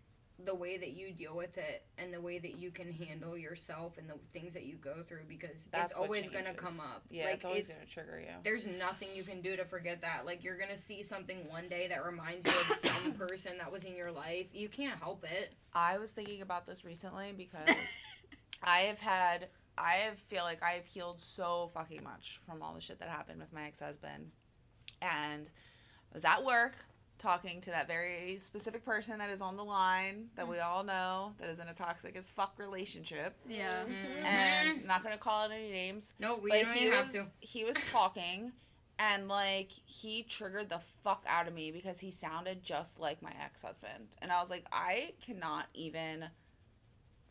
Speaker 2: the way that you deal with it and the way that you can handle yourself and the things that you go through because
Speaker 1: That's
Speaker 2: it's always gonna come up.
Speaker 1: Yeah,
Speaker 2: like
Speaker 1: it's always gonna trigger you.
Speaker 2: there's nothing you can do to forget that. Like you're gonna see something one day that reminds you of some person that was in your life. You can't help it.
Speaker 1: I was thinking about this recently because I have had I have feel like I have healed so fucking much from all the shit that happened with my ex husband. And I was at work talking to that very specific person that is on the line that we all know that is in a toxic as fuck relationship.
Speaker 4: yeah.
Speaker 2: Mm-hmm.
Speaker 1: And not gonna call out any names.
Speaker 2: No, we don't
Speaker 1: he
Speaker 2: even
Speaker 1: was
Speaker 2: have to.
Speaker 1: he was talking and like he triggered the fuck out of me because he sounded just like my ex-husband and i was like i cannot even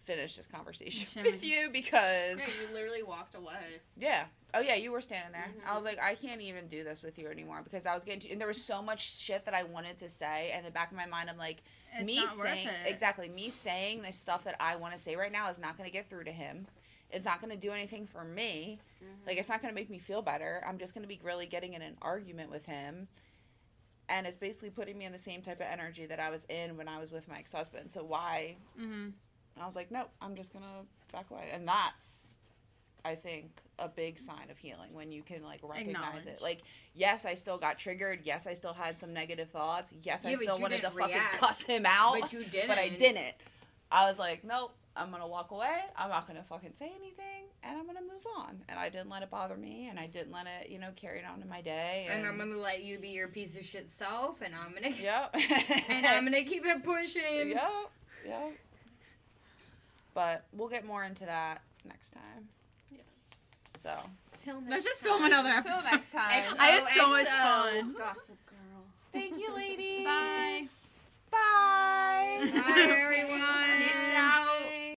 Speaker 1: finish this conversation
Speaker 4: Sure.
Speaker 1: with you because
Speaker 5: Yeah, you literally walked away.
Speaker 1: yeah. Oh yeah, you were standing there. I
Speaker 5: Mhm.
Speaker 1: was like, I can't even do this with you anymore because I was getting to, and there was so much shit that I wanted to say, and in the back of my mind, I'm like,
Speaker 4: It's
Speaker 1: me
Speaker 4: not worth
Speaker 1: saying
Speaker 4: it.
Speaker 1: exactly me saying the stuff that I want to say right now is not going to get through to him. It's not going to do anything for me.
Speaker 5: Mhm.
Speaker 1: Like it's not going to make me feel better. I'm just going to be really getting in an argument with him. And it's basically putting me in the same type of energy that I was in when I was with my ex-husband. So why?
Speaker 4: Mm-hmm.
Speaker 1: And I was like, nope, I'm just going to back away. And that's I think a big sign of healing when you can like recognize it. Like, yes, I still got triggered. Yes, I still had some negative thoughts. Yes, I
Speaker 2: Yeah, but
Speaker 1: still wanted to
Speaker 2: didn't
Speaker 1: fucking cuss him out
Speaker 2: But you didn't.
Speaker 1: but I didn't. I was like, nope, I'm gonna walk away. I'm not gonna fucking say anything, and I'm gonna move on. And I didn't let it bother me, and I didn't let it, you know, carry it on in my day.
Speaker 2: And I'm gonna let you be your piece of shit self, and I'm gonna
Speaker 1: yep,
Speaker 2: and I'm gonna keep it pushing.
Speaker 1: yep, yep. But we'll get more into that next time.
Speaker 5: Yes.
Speaker 1: So
Speaker 5: Till next
Speaker 4: Let's just
Speaker 5: time.
Speaker 4: film another
Speaker 1: Till
Speaker 4: episode.
Speaker 1: next time.
Speaker 4: I had oh, so much fun.
Speaker 5: Gossip Girl.
Speaker 1: thank you, ladies.
Speaker 4: Bye.
Speaker 1: Bye.
Speaker 2: Bye, everyone.